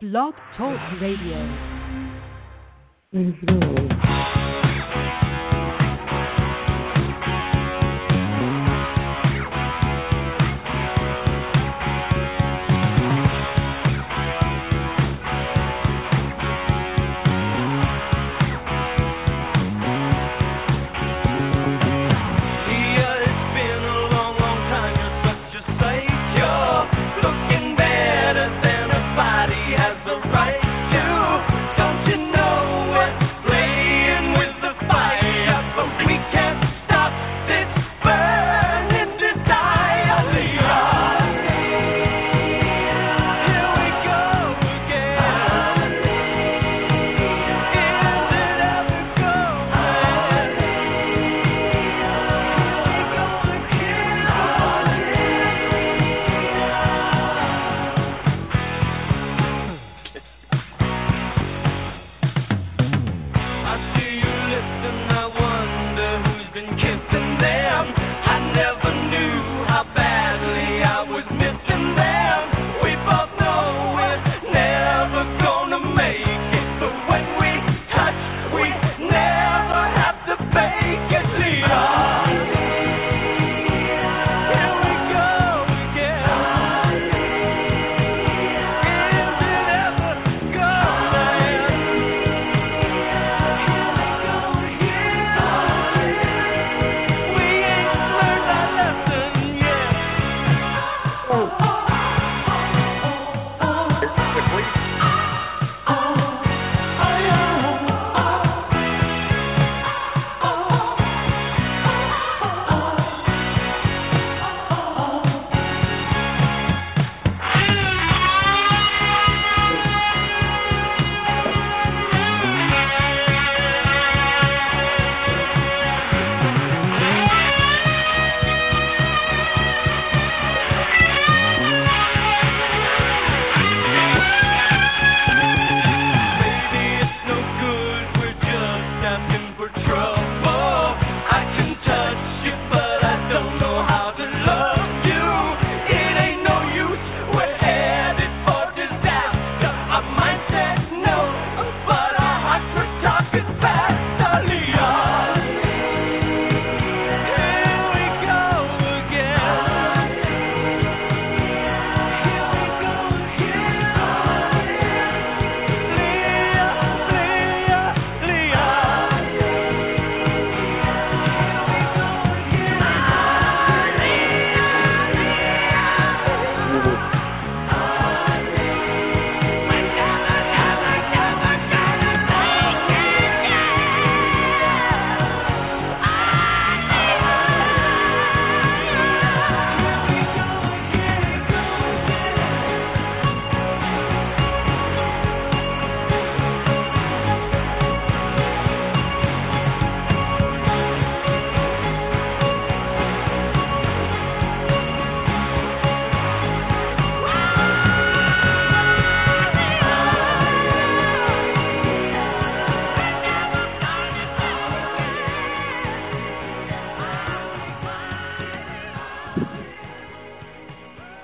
Blog Talk Radio. Yeah,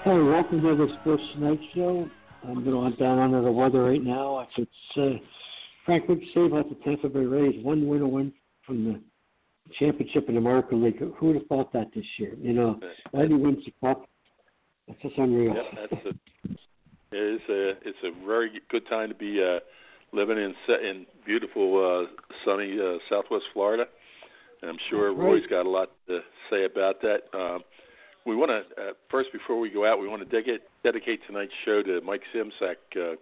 Hey, welcome to the Sports Tonight Show. I'm going to hunt down under the weather right now. It's uh, Frank would say about the Tampa Bay Rays, one win away from the championship in the American League. Who would have thought that this year? You know, Eddie wins the cup. That's just unreal. Yep, that's a, it is a it's a very good time to be uh, living in in beautiful uh, sunny uh, Southwest Florida, and I'm sure right. Roy's got a lot to say about that. Um, we want to uh, first before we go out, we want to dedicate dedicate tonight's show to Mike Simsak. Uh,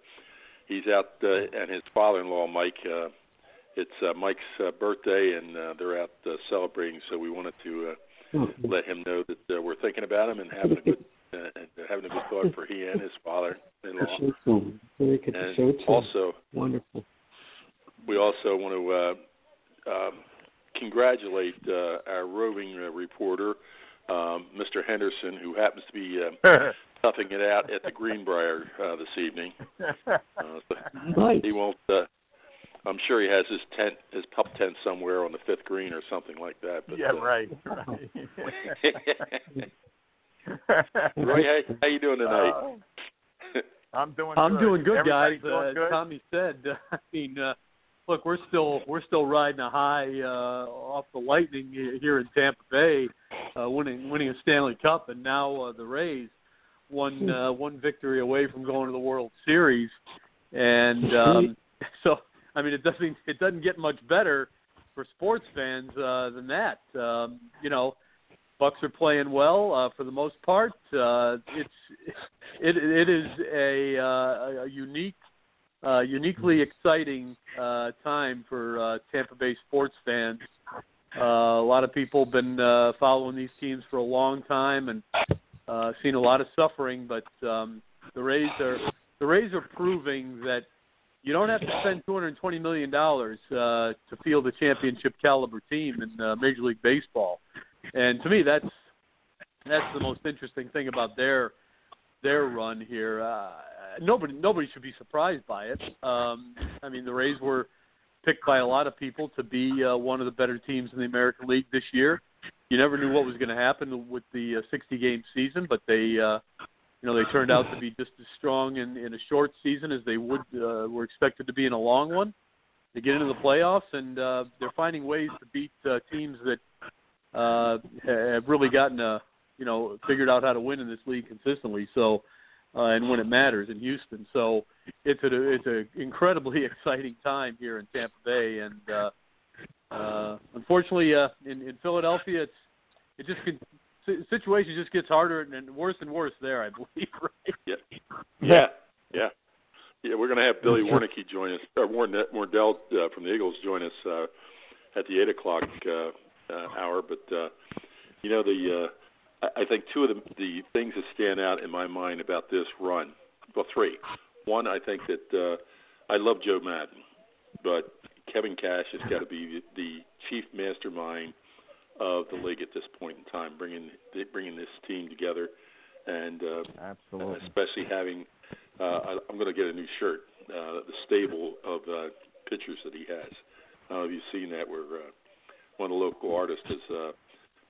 he's out uh, and his father-in-law Mike. Uh, it's uh, Mike's uh, birthday, and uh, they're out uh, celebrating. So we wanted to uh, Oh, let him know that uh, we're thinking about him and having a good uh, and having a good thought for he and his father-in-law. show tune. Very good. The And also, Wonderful. we also want to uh, um, congratulate uh, our roving uh, reporter, um, Mr. Henderson, who happens to be um, toughing it out at the Greenbrier uh, this evening. Uh, so Nice. he won't. Uh, I'm sure he has his tent, his pup tent somewhere on the fifth green or something like that. But, yeah, uh, right, right. Roy, how, how you doing tonight? Uh, I'm doing. I'm good. doing good, Everybody guys. Doing uh, good? Tommy said. I mean, uh, look, we're still we're still riding a high uh, off the Lightning here in Tampa Bay, uh, winning winning a Stanley Cup, and now uh, the Rays one uh, one victory away from going to the World Series, and um, so I mean, it doesn't it doesn't get much better for sports fans uh, than that. Um, you know, Bucs are playing well uh, for the most part. Uh, it's it it is a, uh, a unique, uh, uniquely exciting uh, time for uh, Tampa Bay sports fans. Uh, a lot of people have been uh, following these teams for a long time and uh, seen a lot of suffering, but um, the Rays are the Rays are proving that you don't have to spend 220 million dollars uh, to field a championship caliber team in uh, Major League Baseball, and to me that's that's the most interesting thing about their their run here. Uh, nobody nobody should be surprised by it. Um, I mean, the Rays were picked by a lot of people to be uh, one of the better teams in the American League this year. You never knew what was going to happen with the uh, 60 game season, but they uh, you know they turned out to be just as strong in, in a short season as they would uh, were expected to be in a long one. They get into the playoffs and uh, they're finding ways to beat uh, teams that uh, have really gotten a you know figured out how to win in this league consistently. So uh, and when it matters in Houston. So it's a it's an incredibly exciting time here in Tampa Bay, and uh, uh, unfortunately, uh, in, in Philadelphia, it's it just can, situation just gets harder and, and worse and worse there. I believe, right? Yeah. Yeah. Yeah. Yeah, we're going to have Billy Warnicki join us, or Warne- Wardell uh, from the Eagles join us uh, at the eight o'clock uh, uh, hour. But uh, you know, the uh, I think two of the the things that stand out in my mind about this run, well, three. One, I think that uh, I love Joe Maddon, but Kevin Cash has got to be the, the chief mastermind of the league at this point in time, bringing bringing this team together, and uh, Absolutely. especially having. Uh, I, I'm going to get a new shirt. Uh, the stable of uh, pictures that he has. I don't know if you've seen that, where uh, one of the local artists has uh,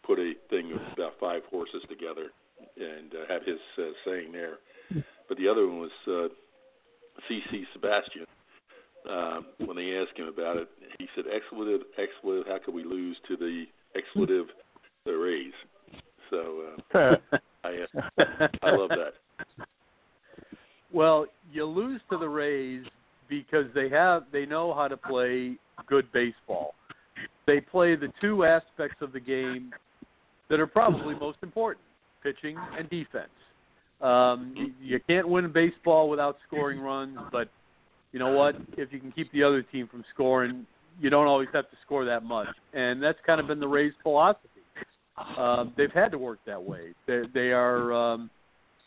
put a thing of about five horses together and uh, had his uh, saying there. But the other one was uh, C.C. Sabathia. Um, when they asked him about it, he said, "Expletive, expletive. How could we lose to the expletive, the Rays?" So uh, I, uh, I love that. Well, you lose to the Rays because they have they know how to play good baseball. They play the two aspects of the game that are probably most important: pitching and defense. Um, you, can't win baseball without scoring runs, but you know what? If you can keep the other team from scoring, you don't always have to score that much, and that's kind of been the Rays' philosophy. Uh, they've had to work that way. They, they are. Um,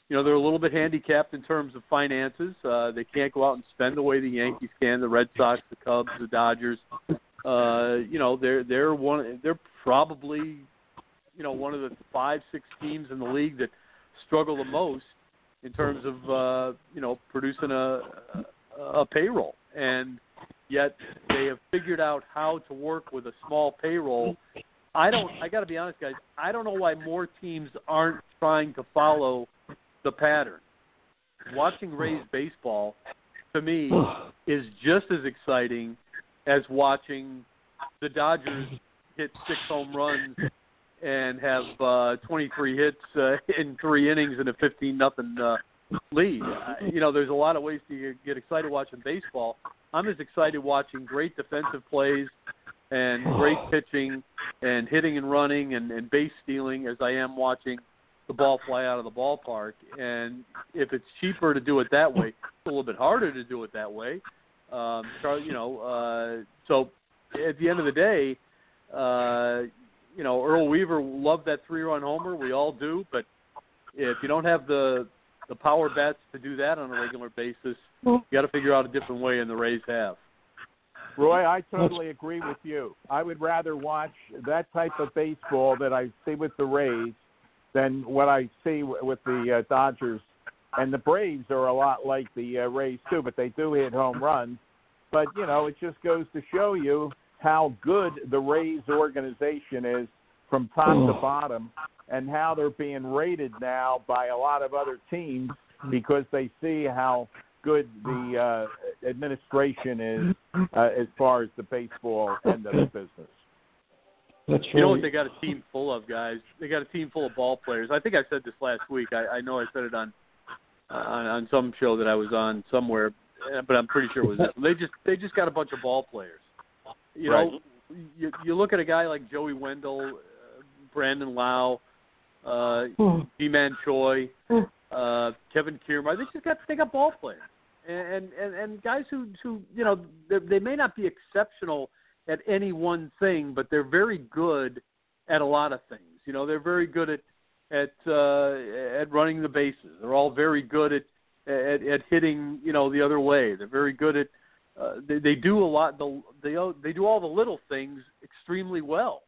you know they're a little bit handicapped in terms of finances. Uh, they can't go out and spend the way the Yankees can, the Red Sox, the Cubs, the Dodgers. Uh, you know they're they're one they're probably you know one of the five six teams in the league that struggle the most in terms of uh, you know producing a, a a payroll, and yet they have figured out how to work with a small payroll. I don't. I got to be honest, guys. I don't know why more teams aren't trying to follow the pattern. Watching Rays baseball to me is just as exciting as watching the Dodgers hit six home runs and have uh, 23 hits uh, in three innings and a 15 nothing uh, lead. Uh, you know, there's a lot of ways to get excited watching baseball. I'm as excited watching great defensive plays and great pitching and hitting and running and, and base stealing as I am watching the ball fly out of the ballpark. And if it's cheaper to do it that way, it's a little bit harder to do it that way. Um, you know, uh, so at the end of the day, uh, you know, Earl Weaver loved that three-run homer. We all do, but if you don't have the the power bats to do that on a regular basis, you got to figure out a different way, and the Rays have. Roy, I totally agree with you. I would rather watch that type of baseball that I see with the Rays than what I see with the uh, Dodgers. And the Braves are a lot like the uh, Rays too, but they do hit home runs. But you know, it just goes to show you how good the Rays organization is from top to bottom, and how they're being rated now by a lot of other teams because they see how good the uh, administration is uh, as far as the baseball end of the business. That's You know what they got a team full of guys? They got a team full of ball players. I think I said this last week. I, I know I said it on on, on some show that I was on somewhere, uh, but I'm pretty sure it was. They just they just got a bunch of ball players. You know, you you look at a guy like Joey Wendle, uh, Brandon Lowe, uh, Ji-Man Choi, uh, Kevin Kiermaier. They just got they got ball players, and and and guys who who you know they, they may not be exceptional at any one thing, but they're very good at a lot of things. You know, they're very good at at uh, at running the bases. They're all very good at at, at hitting. You know, the other way. They're very good at. Uh, they, they do a lot. The, they they do all the little things extremely well,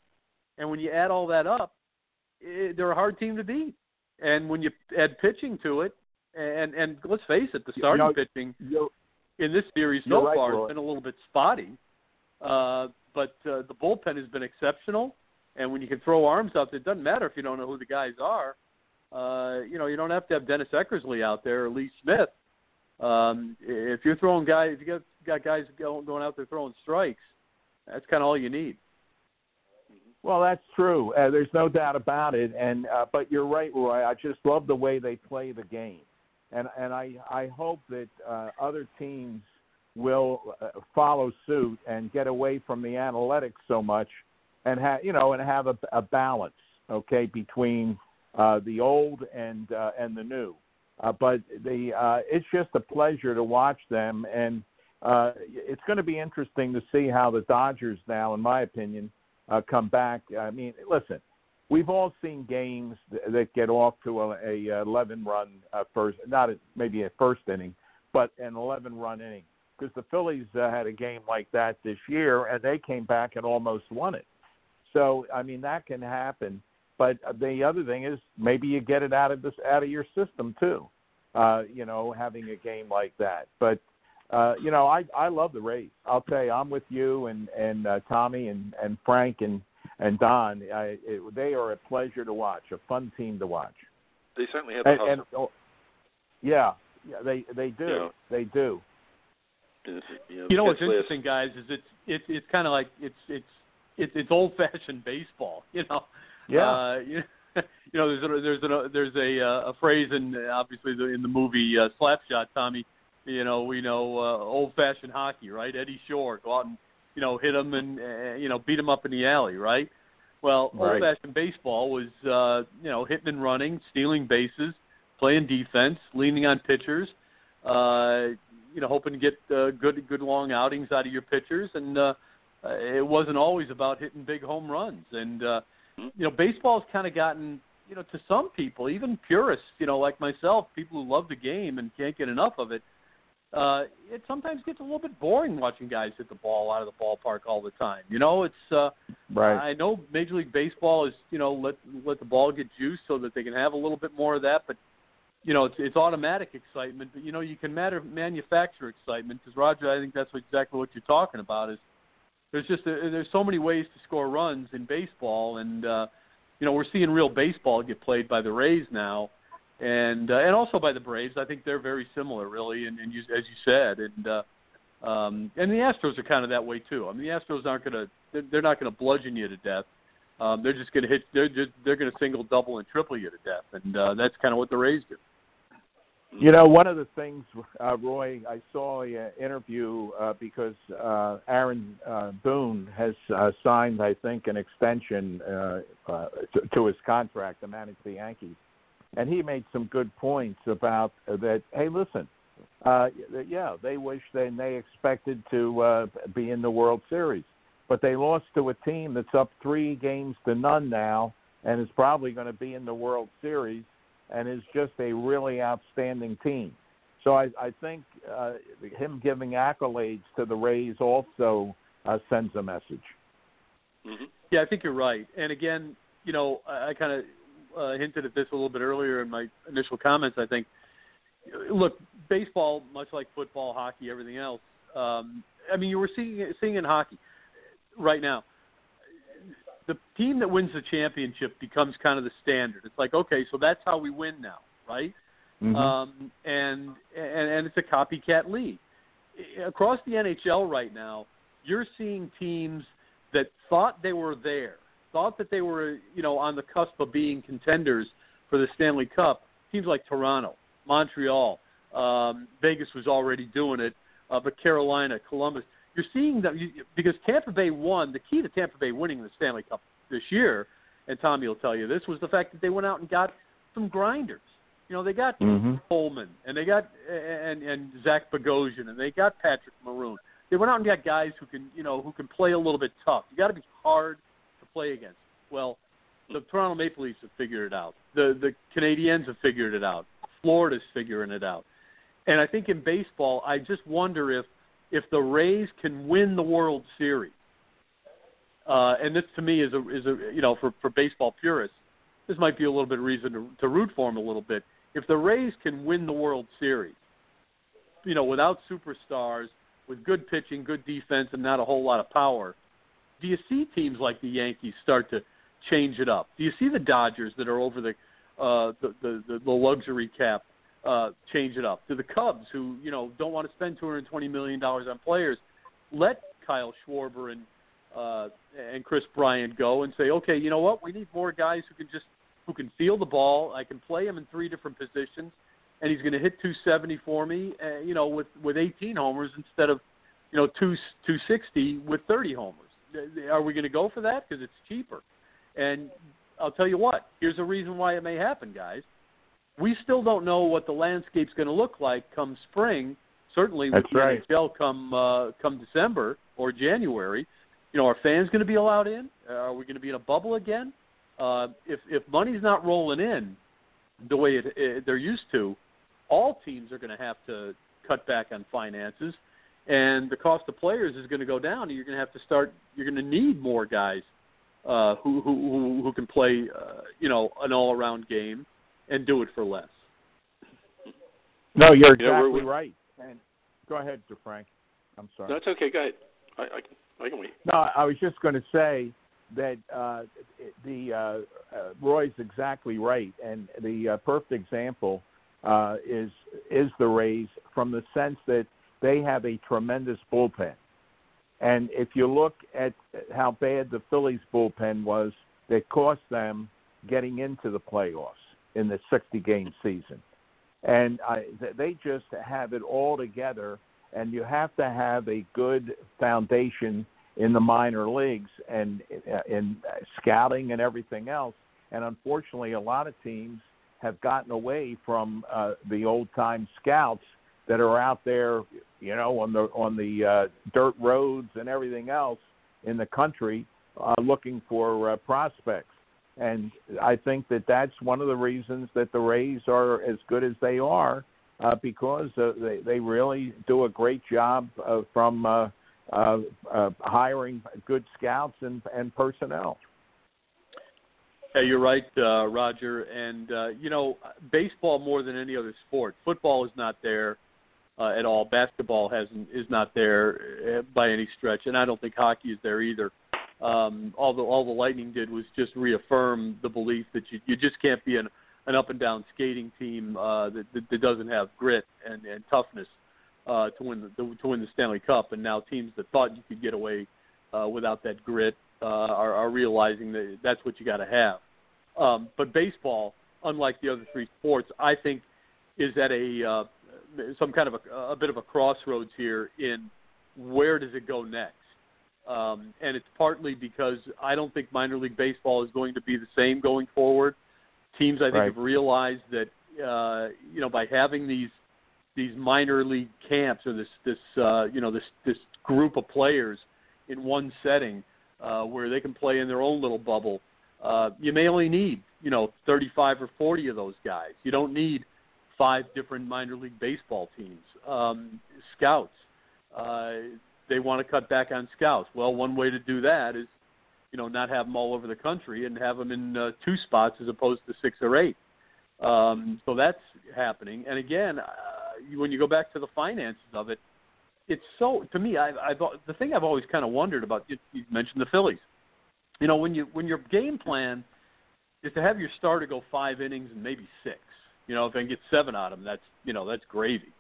and when you add all that up, it, they're a hard team to beat. And when you add pitching to it, and and let's face it, the starting know, pitching in this series so right, far Roy. has been a little bit spotty. Uh, but uh, the bullpen has been exceptional, and when you can throw arms out, it doesn't matter if you don't know who the guys are. Uh, you know, you don't have to have Dennis Eckersley out there or Lee Smith. Um, if you're throwing guys, if you got got guys going, out there throwing strikes, that's kind of all you need. Well, that's true. Uh, there's no doubt about it. And uh, but you're right, Roy. I just love the way they play the game, and and I I hope that uh, other teams will uh, follow suit and get away from the analytics so much, and have you know and have a, a balance, okay, between uh, the old and uh, and the new. Uh, but the uh, it's just a pleasure to watch them, and uh, it's going to be interesting to see how the Dodgers now, in my opinion uh, come back. I mean, listen, we've all seen games th- that get off to a, a 11 run uh, first, not a, maybe a first inning, but an 11 run inning. Because the Phillies uh, had a game like that this year, and they came back and almost won it. So, I mean, that can happen. But the other thing is maybe you get it out of this out of your system too. Uh, you know, having a game like that. But uh, you know, I I love the race. I'll tell you, I'm with you and and uh, Tommy and and Frank and and Don. I, it, they are a pleasure to watch, a fun team to watch. They certainly have the And, hustle. and oh, yeah, yeah, they they do, Yeah. they do. And, you know, You know what's because interesting, guys, is it's it's it's kind of like it's it's it's it's old fashioned baseball. You know, Yeah, Uh, you, you know, there's a, there's a there's a uh, a phrase in obviously the, in the movie uh, Slapshot, Tommy. You know, we know uh, old-fashioned hockey, right? Eddie Shore, go out and you know hit him and uh, you know beat him up in the alley, right? Well, Right. old-fashioned baseball was uh, you know hitting and running, stealing bases, playing defense, leaning on pitchers. Uh, you know, hoping to get uh, good good long outings out of your pitchers, and uh, it wasn't always about hitting big home runs. And uh, you know, baseball's kind of gotten, you know, to some people, even purists, you know, like myself, people who love the game and can't get enough of it. Uh, it sometimes gets a little bit boring watching guys hit the ball out of the ballpark all the time. You know, it's uh, right. I know Major League Baseball is, you know, let let the ball get juiced so that they can have a little bit more of that, but you know, it's it's automatic excitement, but you know, you can matter manufacture excitement because Roger, I think that's exactly what you're talking about. Is there's just a, there's so many ways to score runs in baseball, and uh, you know, we're seeing real baseball get played by the Rays now, and uh, and also by the Braves. I think they're very similar, really, and, and you, as you said, and uh, um, and the Astros are kind of that way too. I mean, the Astros aren't to they're, not to bludgeon you to death. Um, they're just to hit. They're just they're to single, double, and triple you to death, and uh, that's kind of what the Rays do. You know, one of the things, uh, Roy, I saw an interview uh, because uh, Aaron uh, Boone has uh, signed, I think, an extension uh, uh, to, his contract to manage the Yankees, and he made some good points about uh, that. Hey, listen, uh, yeah, they wish they they expected to uh, be in the World Series, but they lost to a team that's up three games to none now, and is probably going to be in the World Series and is just a really outstanding team. So I, I think uh, him giving accolades to the Rays also uh, sends a message. Mhm. Yeah, I think you're right. And again, you know, I, I kind of uh, hinted at this a little bit earlier in my initial comments. I think, look, baseball, much like football, hockey, everything else. Um, I mean, you were seeing seeing in hockey right now. The team that wins the championship becomes kind of the standard. It's like, okay, so that's how we win now, right? Mhm. um, and, and and it's a copycat league. Across the NHL right now, you're seeing teams that thought they were there, thought that they were you know on the cusp of being contenders for the Stanley Cup. Teams like Toronto, Montreal, um, Vegas was already doing it, uh, but Carolina, Columbus. You're seeing that you, because Tampa Bay won. The key to Tampa Bay winning the Stanley Cup this year, and Tommy will tell you this, was the fact that they went out and got some grinders. You know, they got Mhm. Coleman and they got and and Zach Bogosian and they got Patrick Maroon. They went out and got guys who can you know who can play a little bit tough. You got to be hard to play against. Well, the Toronto Maple Leafs have figured it out. The the Canadiens have figured it out. Florida's figuring it out. And I think in baseball, I just wonder if if the Rays can win the World Series. Uh, and this to me is a is a you know for for baseball purists, this might be a little bit of reason to, to root for them a little bit. If the Rays can win the World Series, you know, without superstars, with good pitching, good defense, and not a whole lot of power, do you see teams like the Yankees start to change it up? Do you see the Dodgers that are over the uh, the, the the the luxury cap uh, change it up? To the Cubs, who you know don't want to spend 220 million dollars on players, let Kyle Schwarber and uh, and Kris Bryant go and say, okay, you know what? We need more guys who can just who can feel the ball. I can play him in three different positions, and he's going to hit 270 for me. Uh, you know, with with 18 homers instead of you know two 260 with 30 homers. Are we going to go for that because it's cheaper? And I'll tell you what. Here's a reason why it may happen, guys. We still don't know what the landscape's going to look like come spring. Certainly with the right. NHL come uh, come December or January. You know, are fans going to be allowed in? Are we going to be in a bubble again? Uh, if if money's not rolling in the way it, it, they're used to, all teams are going to have to cut back on finances, and the cost of players is going to go down. And you're going to have to start. You're going to need more guys uh, who, who who who can play, uh, you know, an all-around game and do it for less. No, you're You know, we're- exactly right. And go ahead, Frank. I'm sorry. No, it's okay. Go ahead. I, I can I can wait. No, I was just going to say that uh, the uh, uh, Roy's exactly right, and the uh, perfect example uh, is is the Rays from the sense that they have a tremendous bullpen, and if you look at how bad the Phillies bullpen was, that cost them getting into the playoffs in the 60 game season, and I, they just have it all together and you have to have a good foundation in the minor leagues and uh, in scouting and everything else. And unfortunately, a lot of teams have gotten away from uh, the old time scouts that are out there, you know, on the on the uh, dirt roads and everything else in the country uh, looking for uh, prospects. And I think that that's one of the reasons that the Rays are as good as they are uh, because uh, they they really do a great job uh, from uh, uh, uh, hiring good scouts and and personnel. Yeah, you're right, uh, Roger. And uh, you know, baseball more than any other sport. Football is not there uh, at all. Basketball hasn't is not there uh, by any stretch, and I don't think hockey is there either. Um, all the all the Lightning did was just reaffirm the belief that you you just can't be an an up and down skating team uh, that, that that doesn't have grit and, and toughness uh, to win the to win the Stanley Cup. And now teams that thought you could get away uh, without that grit uh, are, are realizing that that's what you got to have. Um, but baseball, unlike the other three sports, I think is at a uh, some kind of a, a bit of a crossroads here in where does it go next. Um, and it's partly because I don't think minor league baseball is going to be the same going forward. Teams, I think, Right. have realized that uh, you know by having these these minor league camps or this this uh, you know this this group of players in one setting uh, where they can play in their own little bubble. Uh, you may only need you know 35 or 40 of those guys. You don't need five different minor league baseball teams. Um, scouts, uh, they want to cut back on scouts. Well, one way to do that is you know not have them all over the country and have them in uh, two spots as opposed to six or eight. Um, so that's happening. And again, uh, when you go back to the finances of it, it's so to me. I, I've the thing I've always kind of wondered about. You, you mentioned the Phillies. You know, when you when your game plan is to have your starter go five innings and maybe six, You know, if I can get seven out of them, that's you know that's gravy.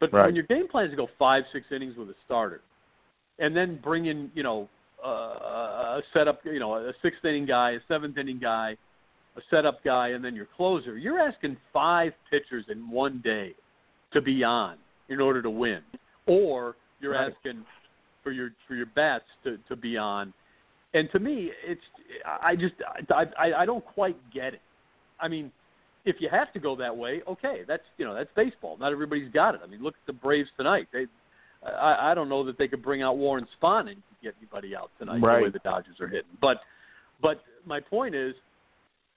But Right. when your game plan is to go five, six innings with a starter, and then bring in you know uh, a setup, you know, a sixth inning guy, a seventh inning guy, a setup guy, and then your closer, you're asking five pitchers in one day to be on in order to win, or you're Right. asking for your for your bats to to be on. And to me, it's I just I I, I don't quite get it. I mean, if you have to go that way, okay, that's you know that's baseball. Not everybody's got it. I mean, look at the Braves tonight. They I, I don't know that they could bring out Warren Spahn and get anybody out tonight the way the Dodgers are hitting. But but my point is,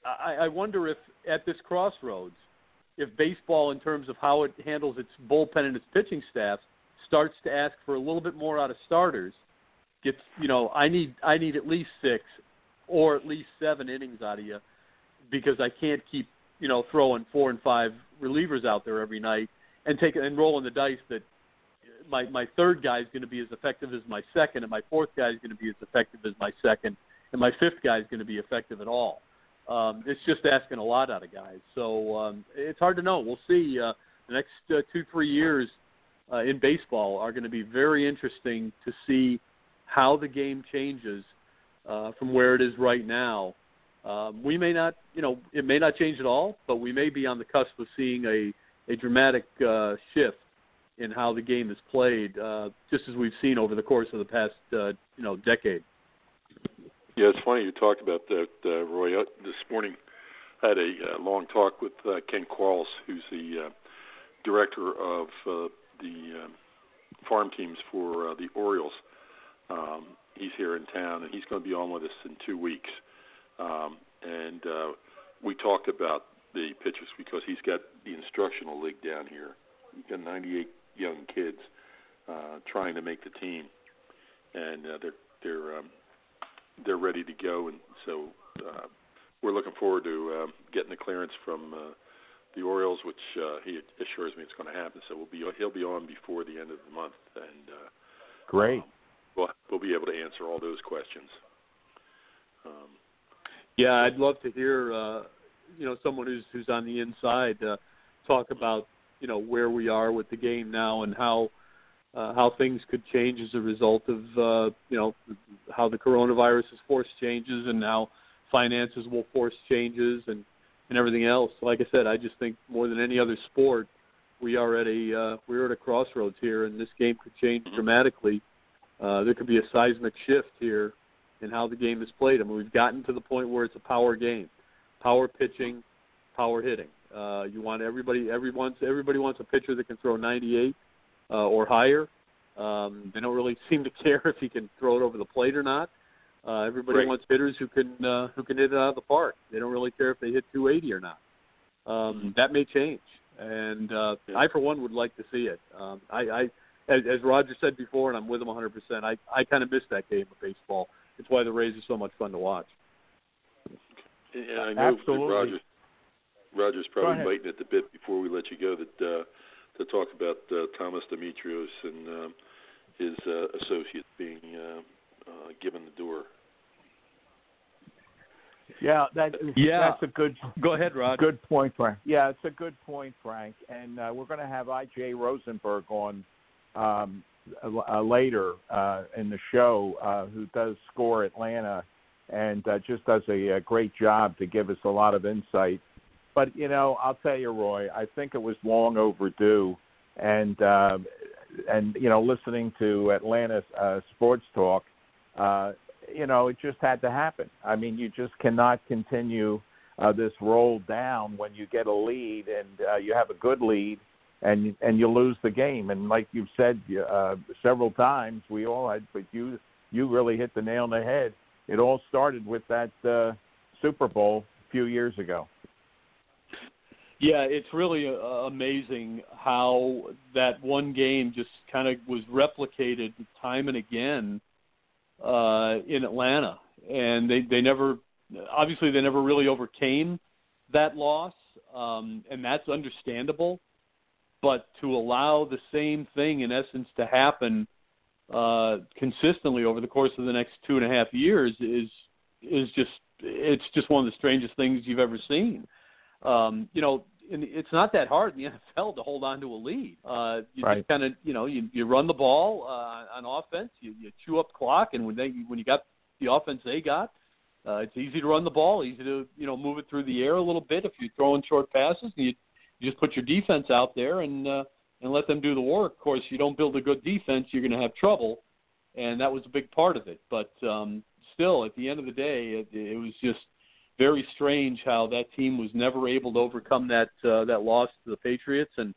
I, I wonder if at this crossroads, if baseball, in terms of how it handles its bullpen and its pitching staff, starts to ask for a little bit more out of starters, gets you know I need I need at least six or at least seven innings out of you because I can't keep you know throwing four and five relievers out there every night and taking and rolling the dice that my my third guy is going to be as effective as my second, and my fourth guy is going to be as effective as my second, and my fifth guy is going to be effective at all. Um, it's just asking a lot out of guys, so um, it's hard to know. We'll see. Uh, the next uh, two three years uh, in baseball are going to be very interesting to see how the game changes uh, from where it is right now. Um, we may not, you know, it may not change at all, but we may be on the cusp of seeing a a dramatic uh, shift in how the game is played, uh, just as we've seen over the course of the past, uh, you know, decade. Yeah, it's funny you talked about that, uh, Roy. Uh, This morning, I had a uh, long talk with uh, Ken Quarles, who's the uh, director of uh, the um farm teams for uh, the Orioles. Um, he's here in town, and he's going to be on with us in two weeks. Um, and uh, we talked about the pitchers because he's got the instructional league down here. He's got 98 young kids uh, trying to make the team, and uh, they're they're um, they're ready to go, and so uh, we're looking forward to uh, getting the clearance from uh, the Orioles, which uh, he assures me it's going to happen. So we'll be he'll be on before the end of the month, and uh, Great. um, we'll we'll be able to answer all those questions. Um, Yeah, I'd love to hear, uh, you know, someone who's who's on the inside uh, talk about, you know, where we are with the game now and how uh, how things could change as a result of, uh, you know, how the coronavirus has forced changes and how finances will force changes and and everything else. Like I said, I just think more than any other sport, we are at a uh, we're at a crossroads here, and this game could change dramatically. Uh, there could be a seismic shift here in how the game is played. I mean, we've gotten to the point where it's a power game, power pitching, power hitting. Uh, you want everybody, everyone's, everybody wants a pitcher that can throw 98 uh, or higher. Um, they don't really seem to care if he can throw it over the plate or not. Uh, everybody Right. wants hitters who can uh, who can hit it out of the park. They don't really care if they hit 280 or not. Um, that may change, and uh, Yeah. I for one would like to see it. Um, I, I as, as Roger said before, and I'm with him 100%. I I kind of miss that game of baseball. It's why the Rays are so much fun to watch. and I know Absolutely. Roger Roger's probably ahead. biting at the bit before we let you go that uh, to talk about uh, Thomas Dimitroff and um, his uh, associate being uh, uh, given the door. Yeah, that Yeah. that's a good Go ahead, Rod. good point, Frank. Yeah, it's a good point, Frank. And uh, we're going to have I.J. Rosenberg on um, uh, later uh, in the show, uh, who does score Atlanta and uh, just does a, a great job to give us a lot of insight. But you know, I'll tell you, Roy, I think it was long overdue, and uh, and you know, listening to Atlanta uh, sports talk, uh, you know, it just had to happen. I mean, you just cannot continue uh, this roll down when you get a lead and uh, you have a good lead and and you lose the game. And like you've said uh, several times, we all had, but you you really hit the nail on the head. It all started with that uh, Super Bowl a few years ago. Yeah, it's really uh, amazing how that one game just kind of was replicated time and again uh, in Atlanta, and they they never obviously they never really overcame that loss, um, and that's understandable. But to allow the same thing in essence to happen uh, consistently over the course of the next two and a half years is is just it's just one of the strangest things you've ever seen. Um, you know, in, it's not that hard in the NFL to hold on to a lead. Uh, you Right. just kind of you know you you run the ball uh, on offense, you, you chew up clock, and when they when you got the offense they got, uh, it's easy to run the ball, easy to you know move it through the air a little bit if you're throwing short passes. And you, you just put your defense out there and uh, and let them do the work. Of course, you don't build a good defense, you're going to have trouble, and that was a big part of it. But um, still, at the end of the day, it, it was just very strange how that team was never able to overcome that uh, that loss to the Patriots and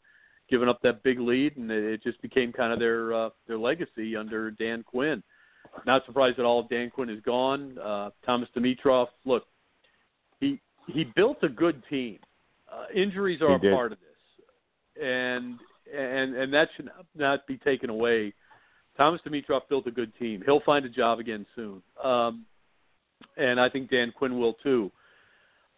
giving up that big lead, and it, it just became kind of their uh, their legacy under Dan Quinn. Not surprised at all. Dan Quinn is gone. Uh, Thomas Dimitroff, look, he he built a good team. Uh, injuries are He a did. part of this, and and and that should not be taken away. Thomas Dimitroff built a good team. He'll find a job again soon, um, and I think Dan Quinn will too.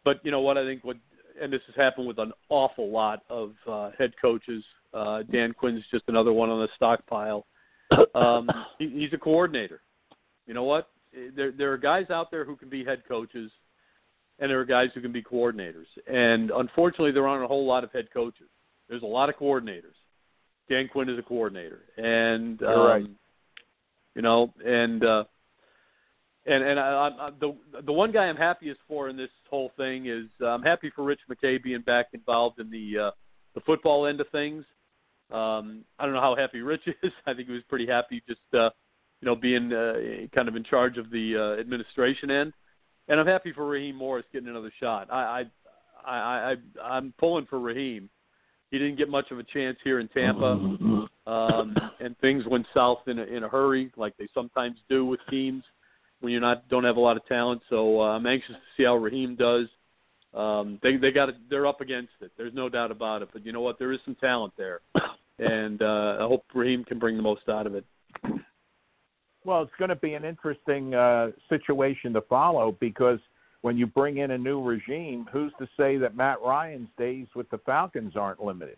But you know what? I think what, and this has happened with an awful lot of uh, head coaches. Uh, Dan Quinn's just another one on the stockpile. Um, he, he's a coordinator. You know what? There there are guys out there who can be head coaches, and there are guys who can be coordinators. And unfortunately, there aren't a whole lot of head coaches. There's a lot of coordinators. Dan Quinn is a coordinator, and um, right. you know, and uh, and and I, I, the the one guy I'm happiest for in this whole thing is uh, I'm happy for Rich McKay being back involved in the uh, the football end of things. Um, I don't know how happy Rich is. I think he was pretty happy just uh, you know being uh, kind of in charge of the uh, administration end, and I'm happy for Raheem Morris getting another shot. I I I, I I'm pulling for Raheem. He didn't get much of a chance here in Tampa, um, and things went south in a, in a hurry, like they sometimes do with teams when you're not don't have a lot of talent. So uh, I'm anxious to see how Raheem does. Um, they they got they're up against it. There's no doubt about it. But you know what? There is some talent there, and uh, I hope Raheem can bring the most out of it. Well, it's going to be an interesting uh, situation to follow because when you bring in a new regime, who's to say that Matt Ryan's days with the Falcons aren't limited?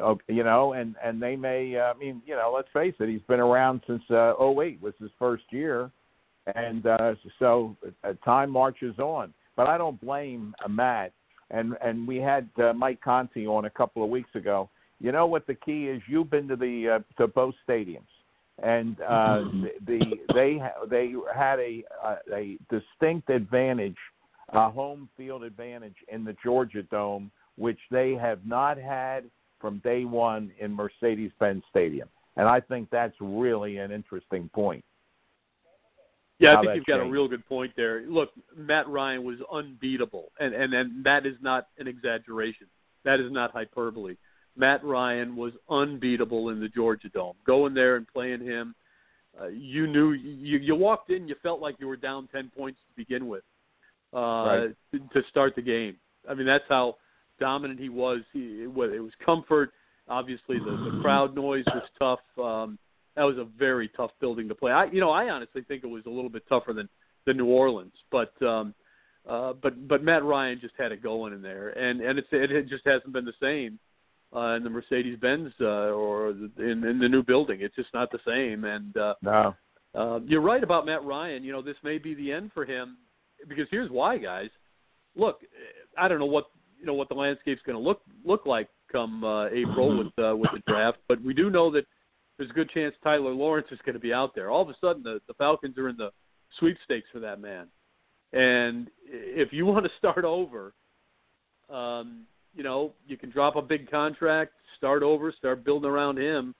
Uh, you know, and and they may. Uh, I mean, you know, let's face it, he's been around since uh, 08 was his first year, and uh, so uh, time marches on. But I don't blame uh, Matt. And and we had uh, Mike Conti on a couple of weeks ago. You know what the key is? You've been to the uh, to both stadiums and uh, the, the they ha- they had a a, a distinct advantage, a home field advantage in the Georgia Dome, which they have not had from day one in Mercedes-Benz Stadium, and I think that's really an interesting point. Yeah, I think you've got a real good point there. Look, Matt Ryan was unbeatable, and and and that is not an exaggeration. That is not hyperbole. Matt Ryan was unbeatable in the Georgia Dome. Going there and playing him, uh, you knew you you walked in, you felt like you were down ten points to begin with, uh, Right. to, to start the game. I mean, that's how dominant he was. He, it was it was comfort. Obviously, the, the crowd noise was tough. Um, that was a very tough building to play. I, you know, I honestly think it was a little bit tougher than than New Orleans, but um, uh, but but Matt Ryan just had it going in there, and and it's it, just hasn't been the same uh, in the Mercedes Benz uh, or the, in in the new building. It's just not the same, and uh, No, uh, you're right about Matt Ryan. You know, this may be the end for him because here's why, guys. Look, I don't know what you know what the landscape's going to look look like come uh, April with uh, with the draft, but we do know that there's a good chance Tyler Lawrence is going to be out there. All of a sudden, the, the Falcons are in the sweepstakes for that man, and if you want to start over, um, you know, you can drop a big contract, start over, start building around him.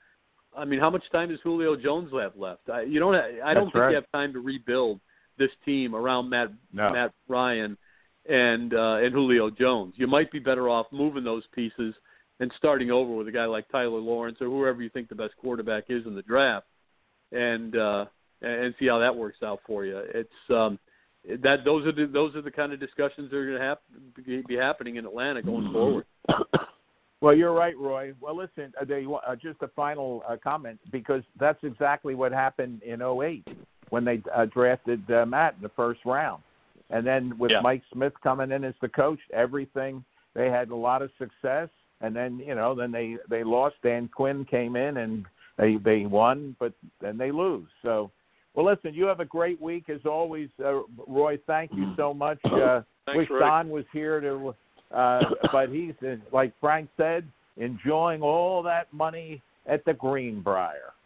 I mean, how much time does Julio Jones have left? I, you don't. I don't That's think right. you have time to rebuild this team around Matt No. Matt Ryan and uh, and Julio Jones. You might be better off moving those pieces and starting over with a guy like Tyler Lawrence or whoever you think the best quarterback is in the draft, and uh, and see how that works out for you. It's um, that those are the those are the kind of discussions that are going to hap- be, happening in Atlanta going forward. Well, you're right, Roy. Well, listen, uh, they, uh, just a final uh, comment because that's exactly what happened in '08 when they uh, drafted uh, Matt in the first round. And then with Yeah. Mike Smith coming in as the coach, everything they had a lot of success. And then you know, then they they lost. Dan Quinn came in and they they won, but then they lose. So, well, listen, you have a great week as always, uh, Roy. Thank you so much. Uh, Thanks, wish Rick. Don was here to uh, but he's uh, like Frank said, enjoying all that money at the Greenbrier.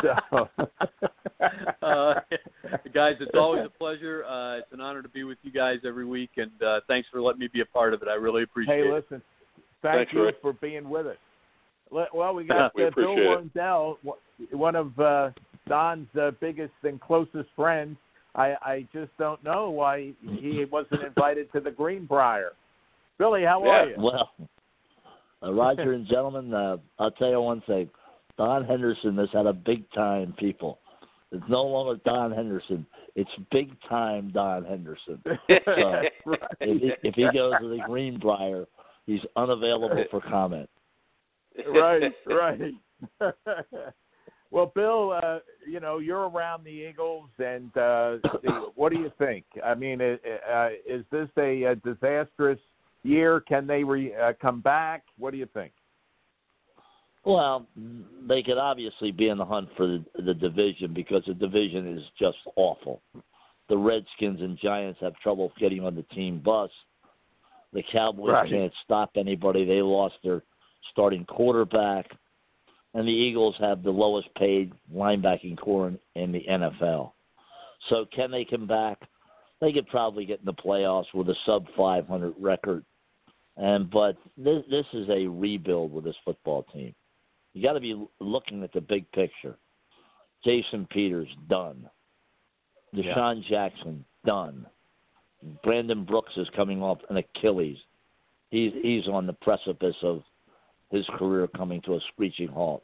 So, uh, guys, it's always a pleasure. Uh, it's an honor to be with you guys every week, and uh, thanks for letting me be a part of it. I really appreciate it. hey, listen, thank Thanks, you Roy. for being with us. Well, we got We uh, Bill appreciate. Lundell, one of uh, Don's uh, biggest and closest friends. I, I just don't know why he wasn't invited to the Greenbrier. Billy, how are Yeah. you? Well, uh, Roger and gentlemen, uh, I'll tell you one thing. Don Henderson has had a big time, people. It's no longer Don Henderson. It's big time Don Henderson. So, right. if, he, if he goes to the Greenbrier, he's unavailable for comment. right, right. well, Bill, uh, you know you're around the Eagles, and uh, what do you think? I mean, uh, uh, is this a, a disastrous year? Can they re, uh, come back? What do you think? Well, they could obviously be in the hunt for the, the division because the division is just awful. The Redskins and Giants have trouble getting on the team bus. The Cowboys Right. can't stop anybody. They lost their starting quarterback. And the Eagles have the lowest paid linebacking corps in, in the NFL. So can they come back? They could probably get in the playoffs with a sub 500 record. And but this, this is a rebuild with this football team. You got to be looking at the big picture. Jason Peters done. DeSean Jackson done. Brandon Brooks is coming off an Achilles. He's he's on the precipice of his career coming to a screeching halt.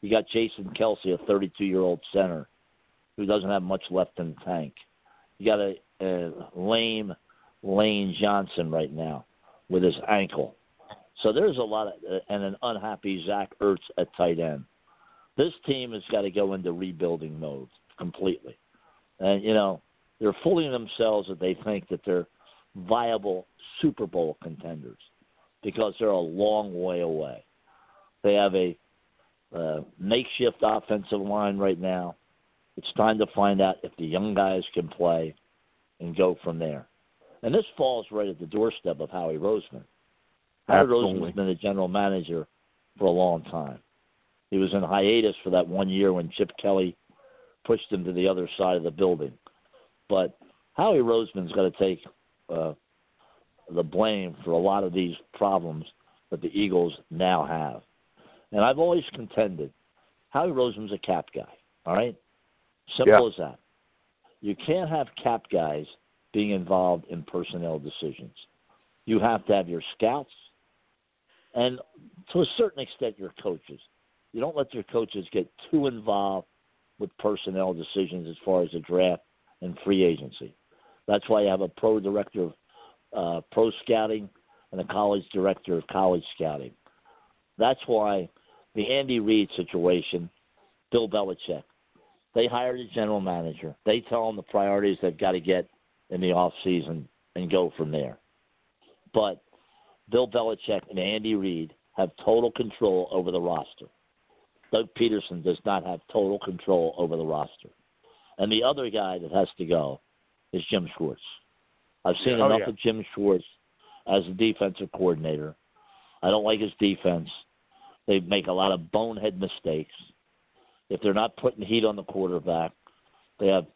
You got Jason Kelce, a 32 year old center who doesn't have much left in the tank. You got a, a lame Lane Johnson right now with his ankle. So there's a lot of, uh, and an unhappy Zach Ertz at tight end. This team has got to go into rebuilding mode completely. And, you know, they're fooling themselves that they think that they're viable Super Bowl contenders because they're a long way away. They have a uh, makeshift offensive line right now. It's time to find out if the young guys can play and go from there. And this falls right at the doorstep of Howie Roseman. Howie Roseman's been a general manager for a long time. He was in hiatus for that one year when Chip Kelly pushed him to the other side of the building. But Howie Roseman's got to take uh, the blame for a lot of these problems that the Eagles now have. And I've always contended Howie Roseman's a cap guy. All right, simple as that. You can't have cap guys being involved in personnel decisions. You have to have your scouts, and to a certain extent, your coaches. You don't let your coaches get too involved with personnel decisions as far as the draft and free agency. That's why you have a pro director of uh, pro scouting and a college director of college scouting. That's why the Andy Reid situation, Bill Belichick, they hired a general manager. They tell them the priorities they've got to get in the off season and go from there. But Bill Belichick and Andy Reid have total control over the roster. Doug Pederson does not have total control over the roster. And the other guy that has to go is Jim Schwartz. I've seen Oh, enough yeah. of Jim Schwartz as a defensive coordinator. I don't like his defense. They make a lot of bonehead mistakes. If they're not putting heat on the quarterback, they have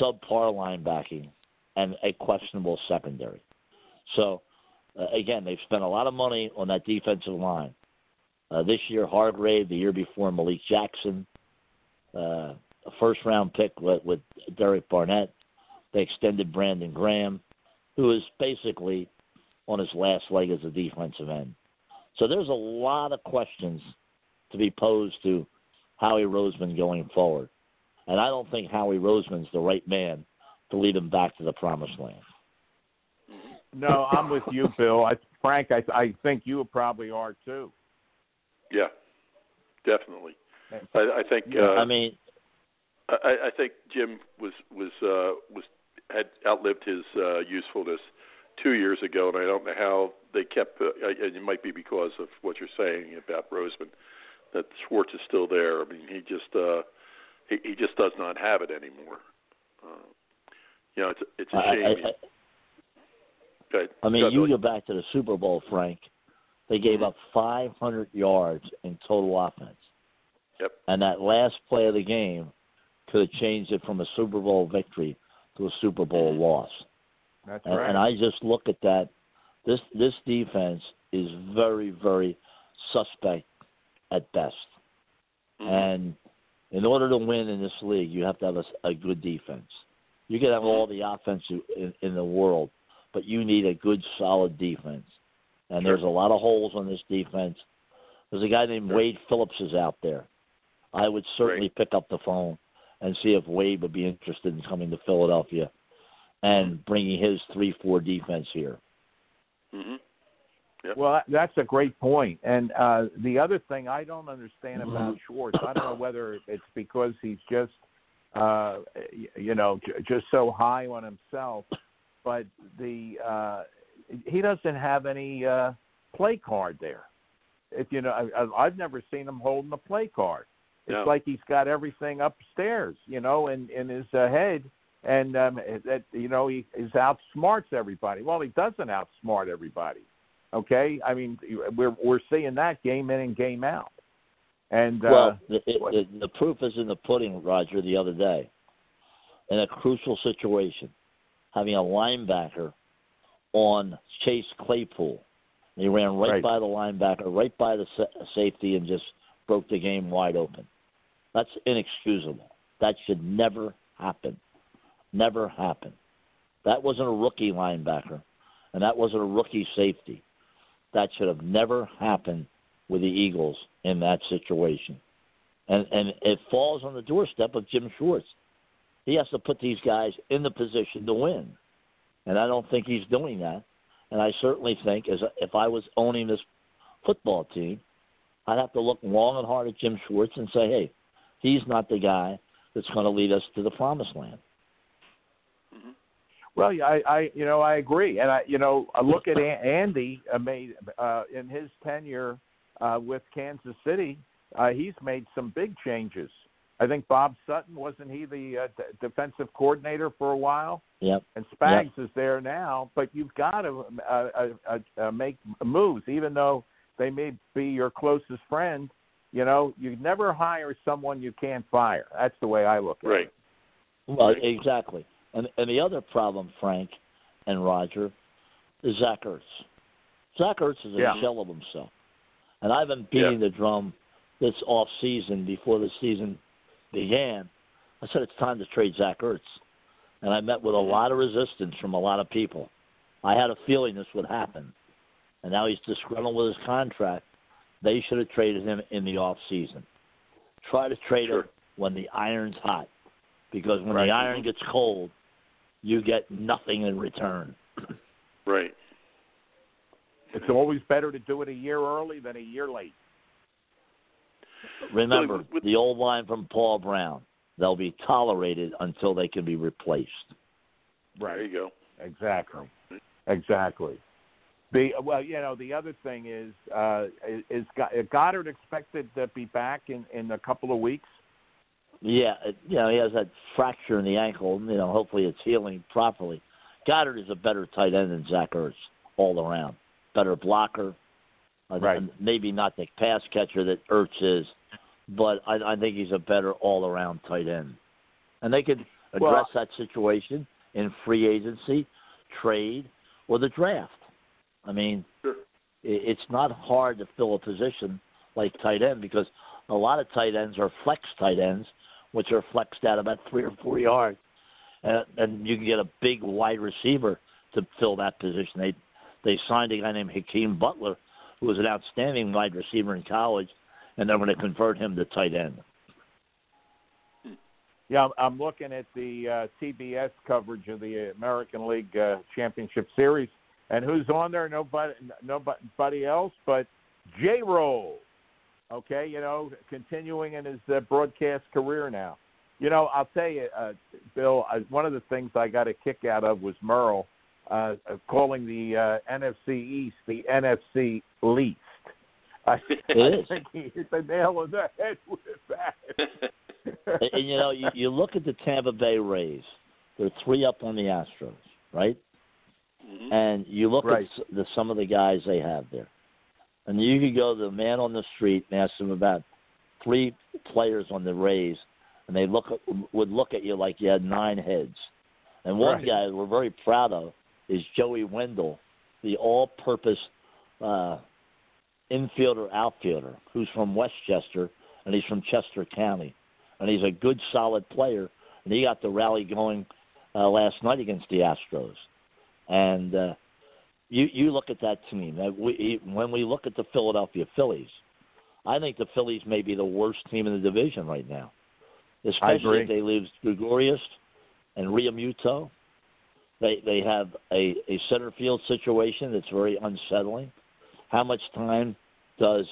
subpar linebacking and a questionable secondary. So, uh, again, they've spent a lot of money on that defensive line. Uh, this year, Hargrave. The year before, Malik Jackson. Uh, a first round pick with, with Derek Barnett. They extended Brandon Graham, who is basically on his last leg as a defensive end. So there's a lot of questions to be posed to Howie Roseman going forward. And I don't think Howie Roseman's the right man to lead him back to the promised land. No, I'm with you, Bill. I, Frank, I, I think you probably are too. Yeah, definitely. I, I think. Uh, I mean, I, I think Jim was was uh, was had outlived his uh, usefulness two years ago, and I don't know how they kept. Uh, and it might be because of what you're saying about Roseman, that Schwartz is still there. I mean, he just uh, he, he just does not have it anymore. Uh, you know, it's it's a I, shame. I, Good. I mean, Good, you go back to the Super Bowl, Frank. They gave up 500 yards in total offense. Yep. And that last play of the game could have changed it from a Super Bowl victory to a Super Bowl loss. That's And, right. and I just look at that. This this defense is very very suspect at best. Mhm. And in order to win in this league, you have to have a, a good defense. You can have all the offense in, in the world, but you need a good, solid defense. And there's a lot of holes on this defense. There's a guy named Sure. Wade Phillips is out there. I would certainly pick up the phone and see if Wade would be interested in coming to Philadelphia and bringing his three-four defense here. Mhm. Well, that's a great point. And uh, the other thing I don't understand Mm-hmm. about Schwartz, I don't know whether it's because he's just, uh, you know, j- just so high on himself, but the uh, he doesn't have any uh, play card there. If you know, I, I- I've never seen him holding a play card. It's No. like he's got everything upstairs, you know, in in his uh, head, and um, that you know he is outsmarts everybody. Well, he doesn't outsmart everybody. Okay, I mean we're we're seeing that game in and game out. And uh, Well, the, it, the, proof is in the pudding, Roger. The other day, in a crucial situation, having a linebacker on Chase Claypool, he ran right, Right. by the linebacker, right by the sa- safety, and just broke the game wide open. That's inexcusable. That should never happen. Never happen. That wasn't a rookie linebacker, and that wasn't a rookie safety. That should have never happened with the Eagles in that situation. And and it falls on the doorstep of Jim Schwartz. He has to put these guys in the position to win. And I don't think he's doing that. And I certainly think as if I was owning this football team, I'd have to look long and hard at Jim Schwartz and say, "Hey, he's not the guy that's going to lead us to the promised land." Well, yeah, I, I, you know, I agree, and I, you know, I look at Andy uh, made uh, in his tenure uh, with Kansas City. Uh, he's made some big changes. I think Bob Sutton wasn't he the uh, d- defensive coordinator for a while, Yep. and Spags is there now. But you've got to uh, uh, uh, uh, make moves, even though they may be your closest friend. You know, you never hire someone you can't fire. That's the way I look at Right. it. Right. Well, exactly. And and the other problem, Frank and Roger, is Zach Ertz. Zach Ertz is a Yeah. shell of himself. And I've been beating the drum this off season before the season began. I said it's time to trade Zach Ertz. And I met with a lot of resistance from a lot of people. I had a feeling this would happen. And now he's disgruntled with his contract. They should have traded him in the off season. Try to trade him when the iron's hot. Because when Right. the iron gets cold, you get nothing in return. Right. It's always better to do it a year early than a year late. Remember with- with- the old line from Paul Brown. They'll be tolerated until they can be replaced. Right. There you go. Exactly. Exactly. The well, you know, the other thing is, uh, is, Goedert expected to be back in in a couple of weeks? Yeah, you know, he has that fracture in the ankle. You know, hopefully it's healing properly. Goedert is a better tight end than Zach Ertz all around. Better blocker. Uh, Right. Maybe not the pass catcher that Ertz is, but I, I think he's a better all around tight end. And they could address Well- that situation in free agency, trade, or the draft. I mean, Sure. it's not hard to fill a position like tight end because a lot of tight ends are flex tight ends, which are flexed out about three or four yards, and, and you can get a big wide receiver to fill that position. They they signed a guy named Hakeem Butler, who was an outstanding wide receiver in college, and they're going to convert him to tight end. Yeah, I'm- I'm looking at the uh, TBS coverage of the American League uh, Championship Series, and who's on there? Nobody, nobody else but J. Roll. Okay, you know, continuing in his uh, broadcast career now. You know, I'll tell you, uh, Bill. Uh, one of the things I got a kick out of was Merle uh, uh, calling the uh, NFC East the NFC least. I, I think he hit the nail on the head with that. and, and, you know, you, you look at the Tampa Bay Rays; they're three up on the Astros, right? Mhm. and you look Right. at the, some of the guys they have there, and you could go to the man on the street and ask him about three players on the Rays, and they look at, would look at you like you had nine heads. And one Right. guy we're very proud of is Joey Wendle, the all-purpose uh, infielder outfielder, who's from Westchester and he's from Chester County, and he's a good solid player. And he got the rally going uh, last night against the Astros. And uh, you you look at that team. Uh, we, when we look at the Philadelphia Phillies, I think the Phillies may be the worst team in the division right now, especially if they lose Gregorius and Realmuto. They they have a, a center field situation that's very unsettling. How much time does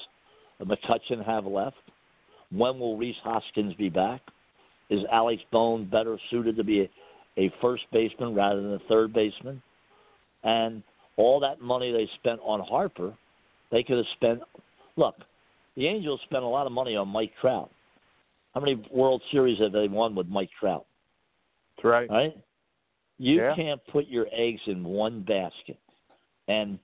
McCutchen have left? When will Rhys Hoskins be back? Is Alec Bohm better suited to be a, a first baseman rather than a third baseman? And all that money they spent on Harper, they could have spent. Look, the Angels spent a lot of money on Mike Trout. How many World Series have they won with Mike Trout? That's right. Right? You Yeah. can't put your eggs in one basket. And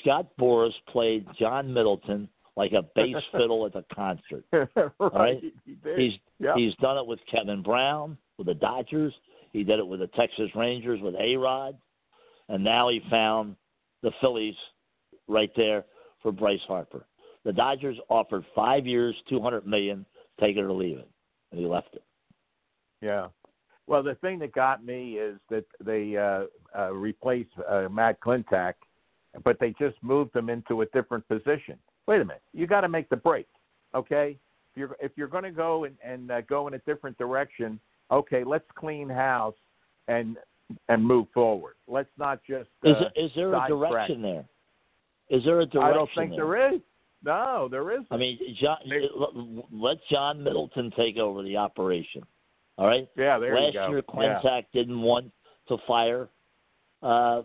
Scott Boras played John Middleton like a bass fiddle at a concert. right. right. He. He's yeah. he's done it with Kevin Brown with the Dodgers. He did it with the Texas Rangers with A Rod, and now he found the Phillies right there for Bryce Harper. The Dodgers offered five years, two hundred million, take it or leave it, and he left it. Yeah. Well, the thing that got me is that they uh, uh, replaced uh, Matt Klentak, but they just moved him into a different position. Wait a minute, you got to make the break, okay? If you're if you're going to go and, and uh, go in a different direction, okay, let's clean house and and move forward. Let's not just. Is uh, is there a direction there? Is there a direction I don't think there? there is. No, there isn't. I mean, John, let John Middleton take over the operation. All right. yeah, there Last you go. Last year, yeah. Didn't want to fire uh,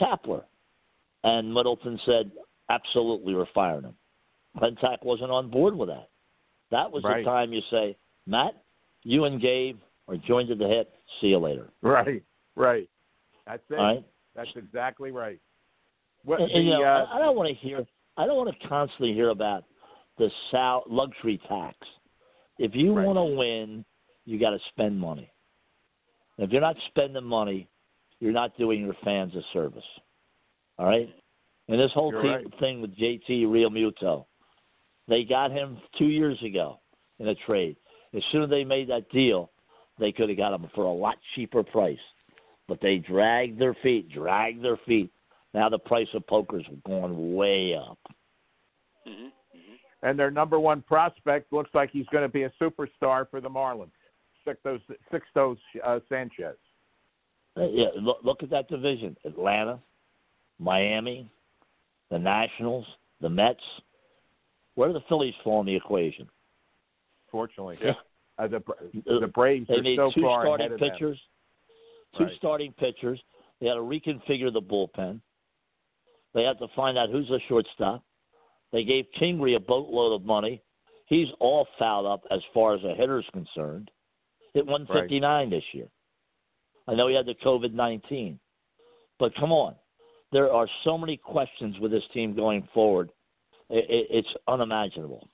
Kapler, and Middleton said, "Absolutely, we're firing him." Klentak wasn't on board with that. That was Right. the time you say, "Matt, you and Gabe are joined at the hip. See you later." Right, right. That's it. Right. That's exactly right. What And, the, you know, uh, I don't want to hear. I don't want to constantly hear about the sal- luxury tax. If you Right. want to win, you got to spend money. If you're not spending money, you're not doing your fans a service. All right. And this whole right. thing with JT Realmuto, they got him two years ago in a trade. As soon as they made that deal, they could have got him for a lot cheaper price. But they dragged their feet, dragged their feet. Now the price of poker's going way up. hmm and their number one prospect looks like he's going to be a superstar for the Marlins. Sixto, Sixto uh, Sanchez. Uh, Yeah, look, look at that division: Atlanta, Miami, the Nationals, the Mets. Where do the Phillies fall in the equation? Fortunately, Yeah. uh, the Uh, the Braves They are so far starting ahead of them. Two Right. starting pitchers. They had to reconfigure the bullpen. They had to find out who's the shortstop. They gave Kingery a boatload of money. He's all fouled up as far as a hitter's concerned. Hit 159 this year. I know he had the COVID 19. But come on. There are so many questions with this team going forward. It, it, it's unimaginable.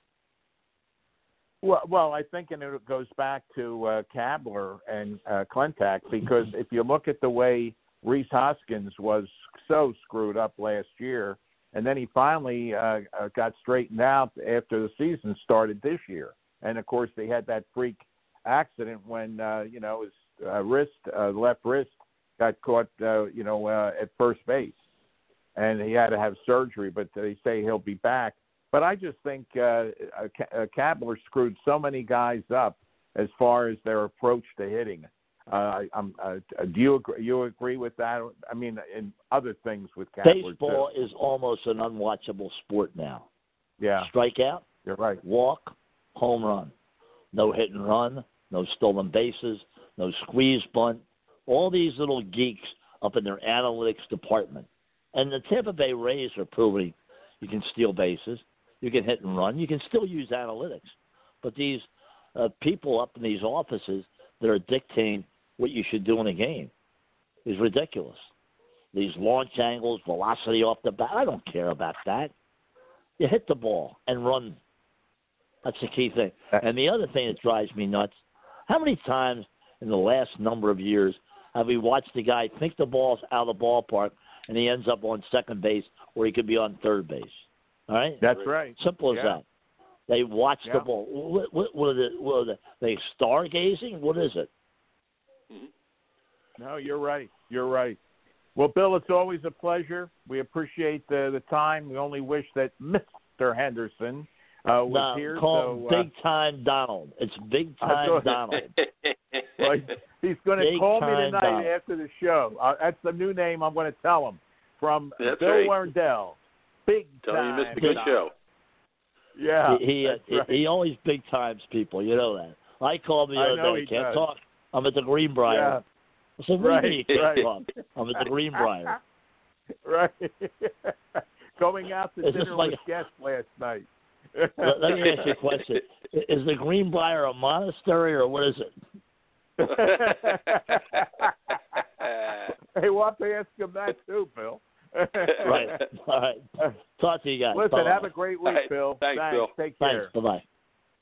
Well, well, I think, and it goes back to uh, Kapler and uh, Klentak because if you look at the way Rhys Hoskins was so screwed up last year, and then he finally uh, uh, got straightened out after the season started this year, and of course they had that freak accident when uh, you know his uh, wrist, uh, left wrist, got caught, uh, you know, uh, at first base, and he had to have surgery, but they say he'll be back. But I just think uh, Ka- Kapler screwed so many guys up as far as their approach to hitting. Uh, I'm, uh, do you agree, you agree with that? I mean, in other things with Kapler Baseball too. is almost an unwatchable sport now. Yeah, Strikeout, you're right. walk, home run. No hit and run, no stolen bases, no squeeze bunt. All these little geeks up in their analytics department. And the Tampa Bay Rays are proving you can steal bases, you can hit and run, you can still use analytics. But these uh, people up in these offices that are dictating what you should do in a game is ridiculous. these launch angles, velocity off the bat. I don't care about that. You hit the ball and run. That's the key thing. And the other thing that drives me nuts: how many times in the last number of years have we watched the guy think the ball's out of the ballpark and he ends up on second base or he could be on third base? All right, That's right. simple as Yeah. that. They watch Yeah. the ball. What, what, what, are the, what are the, they stargazing? What is it? No, you're right. You're right. Well, Bill, it's always a pleasure. We appreciate the the time. We only wish that Mr. Henderson uh, was No, here. call so, him Big Time Donald. It's Big Time thought- Donald. uh, well, he's going to call me tonight Donald. after the show. Uh, that's the new name I'm going to tell him from That's Bill right. Werndell. Big Tell you time. missed a good Donald. show. Yeah, he he, uh, right. he he always big times people. You know that. I called him the I other know day. he Can't does. talk. I'm at the Greenbrier. Yeah. I said, Right, you can't right. Talk? I'm at the Greenbrier. right. Going out to Is dinner like- with guests last night. let, let me ask you a question. Is the Greenbrier a monastery or what is it? hey, we'll have to ask him that too, Bill. Right. All right. Talk to you guys. Listen, Bye-bye. have a great week, All right. Bill. Thanks, Bill. Take Thanks. care. Bye bye.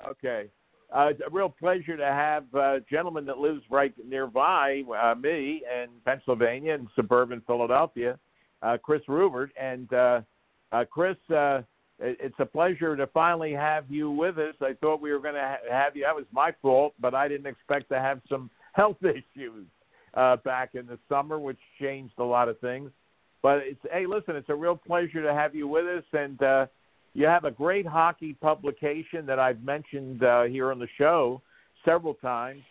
Okay. Uh, it's a real pleasure to have a gentleman that lives right nearby uh, me in Pennsylvania in suburban Philadelphia, uh, Chris Rubert. And uh, uh, Chris, uh, it, it's a pleasure to finally have you with us. I thought we were going to ha- have you. That was my fault, but I didn't expect to have some health issues uh, back in the summer, which changed a lot of things. But it's hey, listen, it's a real pleasure to have you with us, and uh, you have a great hockey publication that I've mentioned uh, here on the show several times.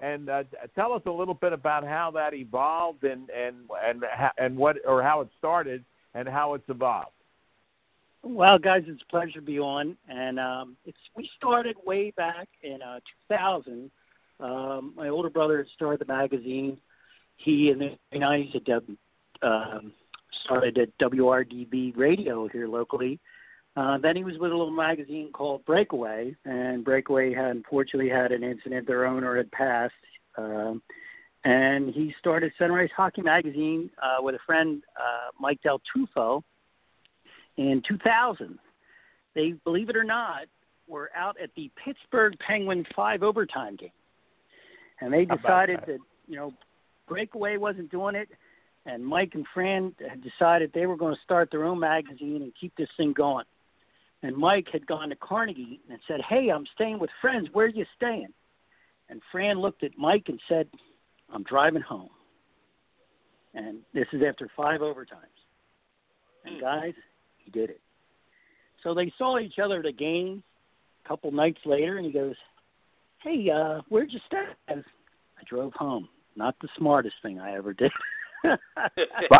And uh, tell us a little bit about how that evolved and and and and what or how it started and how it's evolved. Well, guys, it's a pleasure to be on, and um, it's we started way back in uh, 2000. Um, my older brother started the magazine. He in the 90s had dub- um, started at WRDB radio here locally. Uh, then he was with a little magazine called Breakaway, and Breakaway had unfortunately had an incident. Their owner had passed, um, and he started Sunrise Hockey Magazine uh, with a friend, uh, Mike Del Tufo, in 2000. They, believe it or not, were out at the Pittsburgh Penguins five overtime game, and they decided that? that you know Breakaway wasn't doing it, and Mike and Fran had decided they were going to start their own magazine and keep this thing going. And Mike had gone to Carnegie and said, "Hey, I'm staying with friends. Where are you staying?" And Fran looked at Mike and said, "I'm driving home." And this is after five overtimes. And guys, he did it. So they saw each other at a game a couple nights later, and he goes, "Hey, uh, where'd you stay?" I I drove home. Not the smartest thing I ever did. But,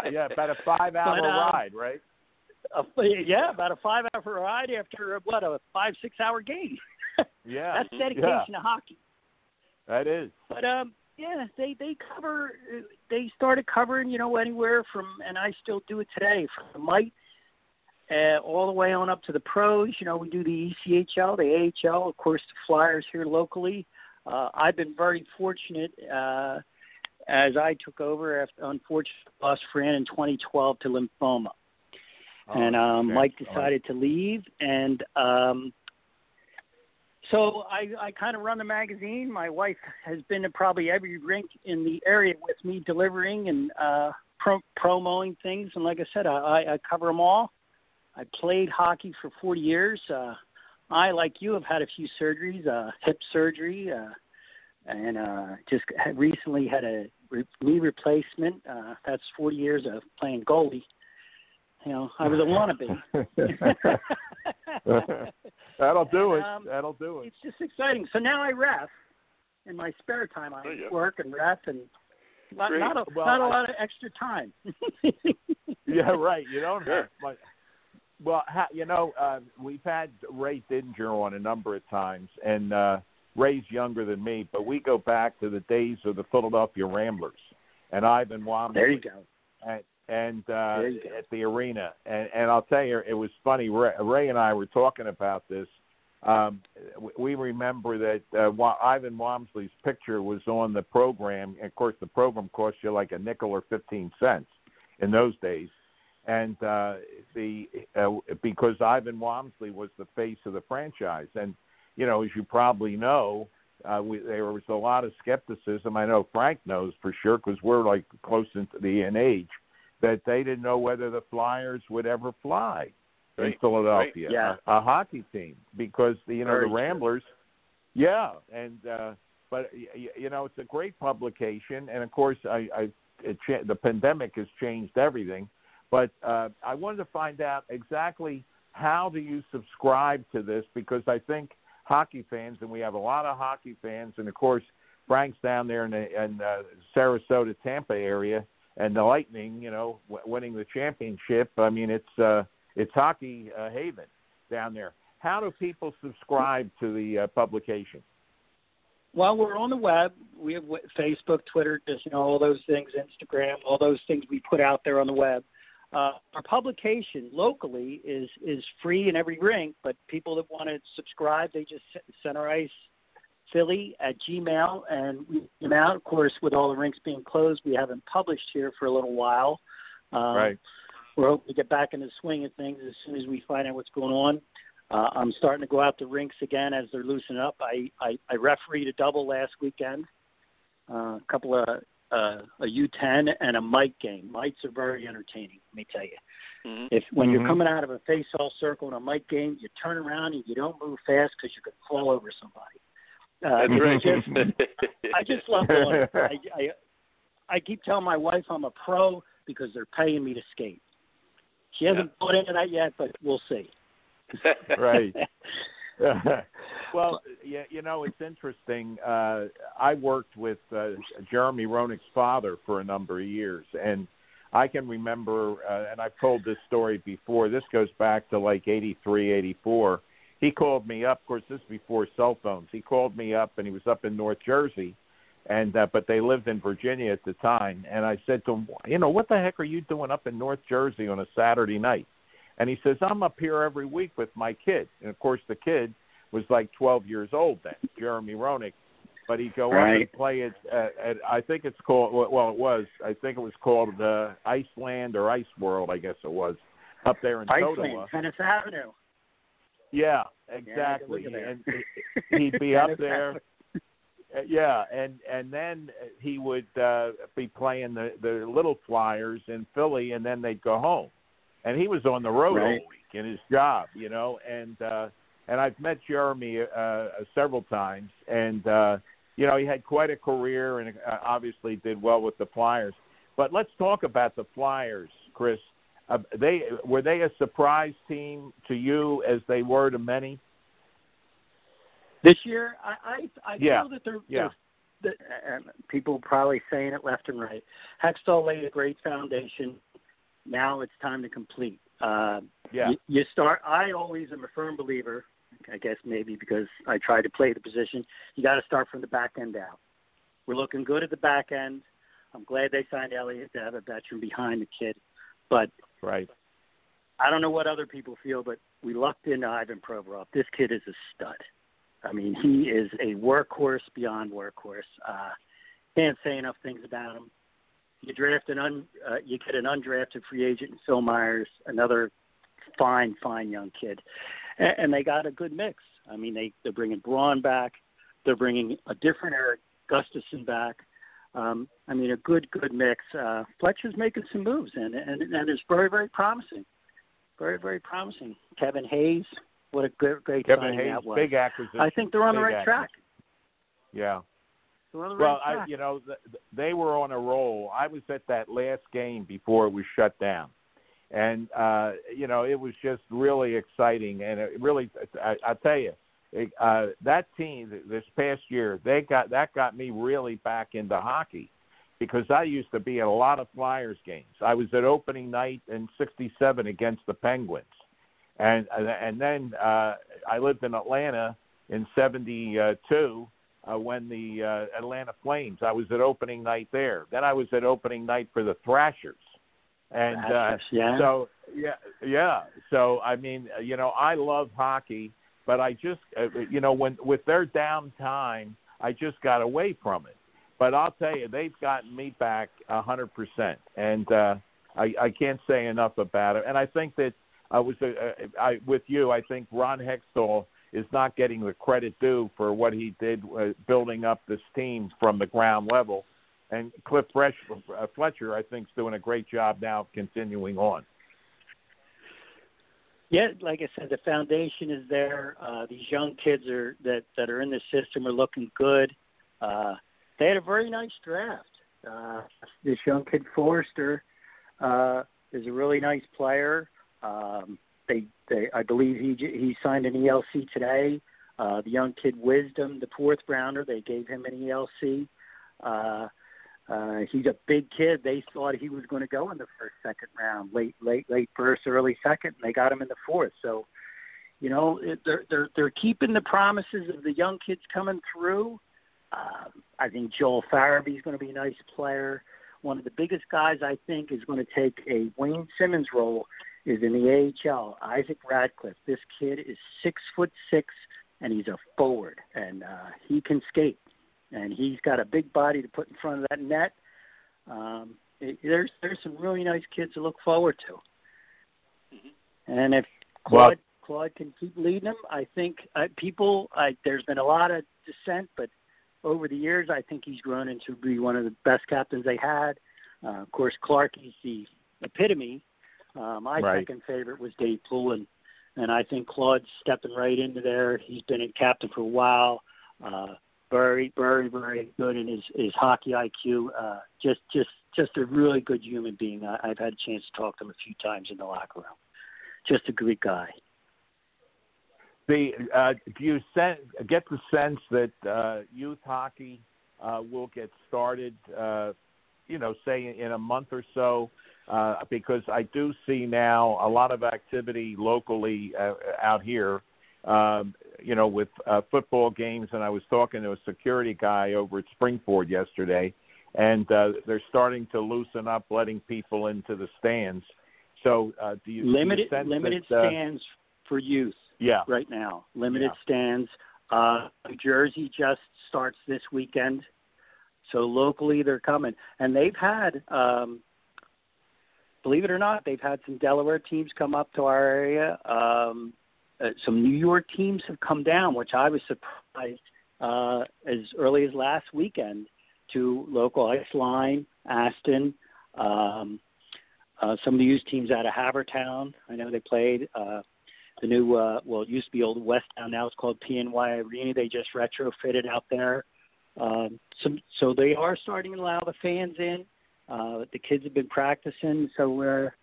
yeah, about a five-hour But, um, ride, right? A- yeah, about a five-hour ride after what a five six-hour game. Yeah, That's dedication yeah, to hockey. that is. But um, yeah, they they cover. They started covering, you know, anywhere from, and I still do it today, from the mite uh, all the way on up to the pros. You know, we do the E ECHL, the AHL, of course, the Flyers here locally. Uh, I've been very fortunate uh, as I took over after unfortunately lost Fran in 2012 to lymphoma and Oh, um, okay. Mike decided to leave, and um, so I, I kind of run the magazine. My wife has been to probably every rink in the area with me, delivering and uh, pro- promoting things. And like I said, I, I, I cover them all. I played hockey for 40 years. Uh, I, like you, have had a few surgeries, uh, hip surgery, uh, and uh, just recently had a re- knee replacement. Uh, that's 40 years of playing goalie. You know, I was a wannabe. That'll do it. Um, That'll do it. it's just exciting. So now I ref in my spare time. I work and ref, and not, not a Well, not a I- lot of extra time. Yeah, right. You don't Sure. have much. Well, you know, uh, we've had Ray Didinger on a number of times, and uh, Ray's younger than me, but we go back to the days of the Philadelphia Ramblers and Ivan Wamsley. there you go. and, and uh, There you go. at the arena. And, and I'll tell you, it was funny. Ray, Ray and I were talking about this. Um, we- remember that uh, Ivan Wamsley's picture was on the program. Of course, the program cost you like a nickel or fifteen cents. in those days, and uh, the uh, because Ivan Walmsley was the face of the franchise, and you know, as you probably know, uh, we, there was a lot of skepticism. I know Frank knows for sure because we're like close into the age that they didn't know whether the Flyers would ever fly in Philadelphia, right. Yeah. a, a hockey team, because the, you know Very the true. Ramblers. Yeah, and uh, but you know it's a great publication, and of course I, I it cha- the pandemic has changed everything. But uh, I wanted to find out exactly how do you subscribe to this because I think hockey fans, and we have a lot of hockey fans, and of course Frank's down there in the in, uh, Sarasota, Tampa area, and the Lightning, you know, w- winning the championship. I mean, it's uh, it's hockey uh, haven down there. How do people subscribe to the uh, publication? Well, we're on the web. We have Facebook, Twitter, just you know all those things, Instagram, all those things we put out there on the web. Uh, our publication locally is is free in every rink, but people that want to subscribe, they just Center Ice Philly at Gmail, and we them out. Of course, with all the rinks being closed, we haven't published here for a little while. Um, Right. We're hoping to get back in the swing of things as soon as we find out what's going on. Uh, I'm starting to go out to rinks again as they're loosening up. I, I, I refereed a double last weekend, uh, a couple of uh, a U10 and a mite game. Mites are very entertaining. Let me tell you. Mhm. If when Mhm. you're coming out of a face-off circle in a mite game, you turn around and you don't move fast because you could fall over somebody. Uh, That's right. just- I just love doing it. I, I I keep telling my wife I'm a pro because they're paying me to skate. She hasn't bought into that yet, but we'll see. Right. well, yeah, you know, it's interesting. Uh, I worked with uh, Jeremy Roenick's father for a number of years, and I can remember, uh, and I've told this story before. This goes back to like '83, '84. He called me up. Of course, this is before cell phones. He called me up, and he was up in North Jersey, and uh, but they lived in Virginia at the time. And I said to him, you know, what the heck are you doing up in North Jersey on a Saturday night? And he says, I'm up here every week with my kid. And of course, the kid was like 12 years old then, Jeremy Roenick. But he'd go up Right. and play at, at, at, I think it's called, well, it was, I think it was called uh, Iceland or Ice World, I guess it was, up there in Iceland, Totowa. Venice Avenue. Yeah, Yeah, exactly. there. and he- he'd be up there. Uh, Yeah, and and then he would uh, be playing the the little Flyers in Philly, and then they'd go home. And he was on the road all Right. week in his job, you know. And uh, and I've met Jeremy uh, several times, and uh, you know he had quite a career, and uh, obviously did well with the Flyers. But let's talk about the Flyers, Chris. Uh, they were they a surprise team to you as they were to many? This year, I I, I Yeah. feel that they're, Yeah. they're the, and people probably saying it left and right. Hextall laid a great foundation. Now it's time to complete. Uh, Yeah. you, you start. I always am a firm believer. I guess maybe because I try to play the position. You got to start from the back end out. We're looking good at the back end. I'm glad they signed Elliott to have a veteran behind the kid, but Right. I don't know what other people feel, but we lucked into Ivan Provorov. This kid is a stud. I mean, he is a workhorse beyond workhorse. Uh, can't say enough things about him. You draft an un, uh, you get an undrafted free agent in Phil Myers, another fine, fine young kid, and, and they got a good mix. I mean, they they're bringing Braun back, they're bringing a different Erik Gustafsson back. Um, I mean, a good, good mix. Uh, Fletcher's making some moves, and and and it's very, very promising. Very, very promising. Kevin Hayes, what a great, great Kevin signing Hayes, that was. big acquisition. I think they're on the big right track. Yeah. They're on the Well, I, you know, they were on a roll. I was at that last game before it was shut down, and uh, you know, it was just really exciting. And it really, I, I tell you, it, uh, that team this past year, they got that got me really back into hockey because I used to be at a lot of Flyers games. I was at opening night in '67 against the Penguins, and and then uh, I lived in Atlanta in '72 uh, when the uh, Atlanta Flames. I was at opening night there. Then I was at opening night for the Thrashers, and uh, yeah. so yeah, yeah. So I mean, uh, you know, I love hockey, but I just, uh, you know, when with their downtime, I just got away from it. But I'll tell you, they've gotten me back a hundred percent, and uh, I, I can't say enough about it. And I think that I was uh, uh, I with you. I think Ron Hextall is not getting the credit due for what he did uh, building up this team from the ground level. And Cliff Fresh, uh, Fletcher, I think, is doing a great job now, continuing on. Yeah, like I said, the foundation is there. Uh, these young kids are that that are in the system are looking good. Uh, they had a very nice draft. Uh, this young kid Foerster uh, is a really nice player. Um, they, they, I believe he he signed an ELC today. Uh, the young kid Wisdom, the fourth rounder, they gave him an ELC. Uh, uh, he's a big kid. They thought he was going to go in the first, second round, late, late, late first, early second, and they got him in the fourth. So, you know, they're they're they're keeping the promises of the young kids coming through. Um, I think Joel Farabee's going to be a nice player. One of the biggest guys I think is going to take a Wayne Simmonds role is in the AHL. Isaac Ratcliffe. This kid is six foot six, and he's a forward, and uh, he can skate and he's got a big body to put in front of that net. Um, it, there's there's some really nice kids to look forward to. Mm-hmm. And if Claude Well- Claude can keep leading them, I think uh, people. I, there's been a lot of dissent, but over the years, I think he's grown into be one of the best captains they had. Uh, of course, Clark is the epitome. Uh, my Right. second favorite was Dave Poulin, and I think Claude's stepping right into there. He's been a captain for a while. Uh, very, very, very good in his his hockey IQ. Uh, just, just, just a really good human being. I, I've had a chance to talk to him a few times in the locker room. Just a great guy. The uh, do you sen- get the sense that uh, youth hockey uh, will get started? Uh, you know, say in a month or so, uh, because I do see now a lot of activity locally uh, out here. Um, you know, with uh, football games, and I was talking to a security guy over at Springford yesterday, and uh, they're starting to loosen up, letting people into the stands. So, uh, do you do you Limited, limited that, uh, stands for youth Yeah, right now. Limited Yeah. stands. Uh, New Jersey just starts this weekend, so locally they're coming, and they've had. Um, believe it or not, they've had some Delaware teams come up to our area. Um, uh, some New York teams have come down, which I was surprised uh, as early as last weekend to local ice line, Aston. Um, uh, some of the youth teams out of Havertown. I know they played uh, the new, uh, well, it used to be Old Westtown. Now it's called PNY Arena. They just retrofitted out there. Um, some, so they are starting to allow the fans in. Uh, the kids have been practicing, so we're,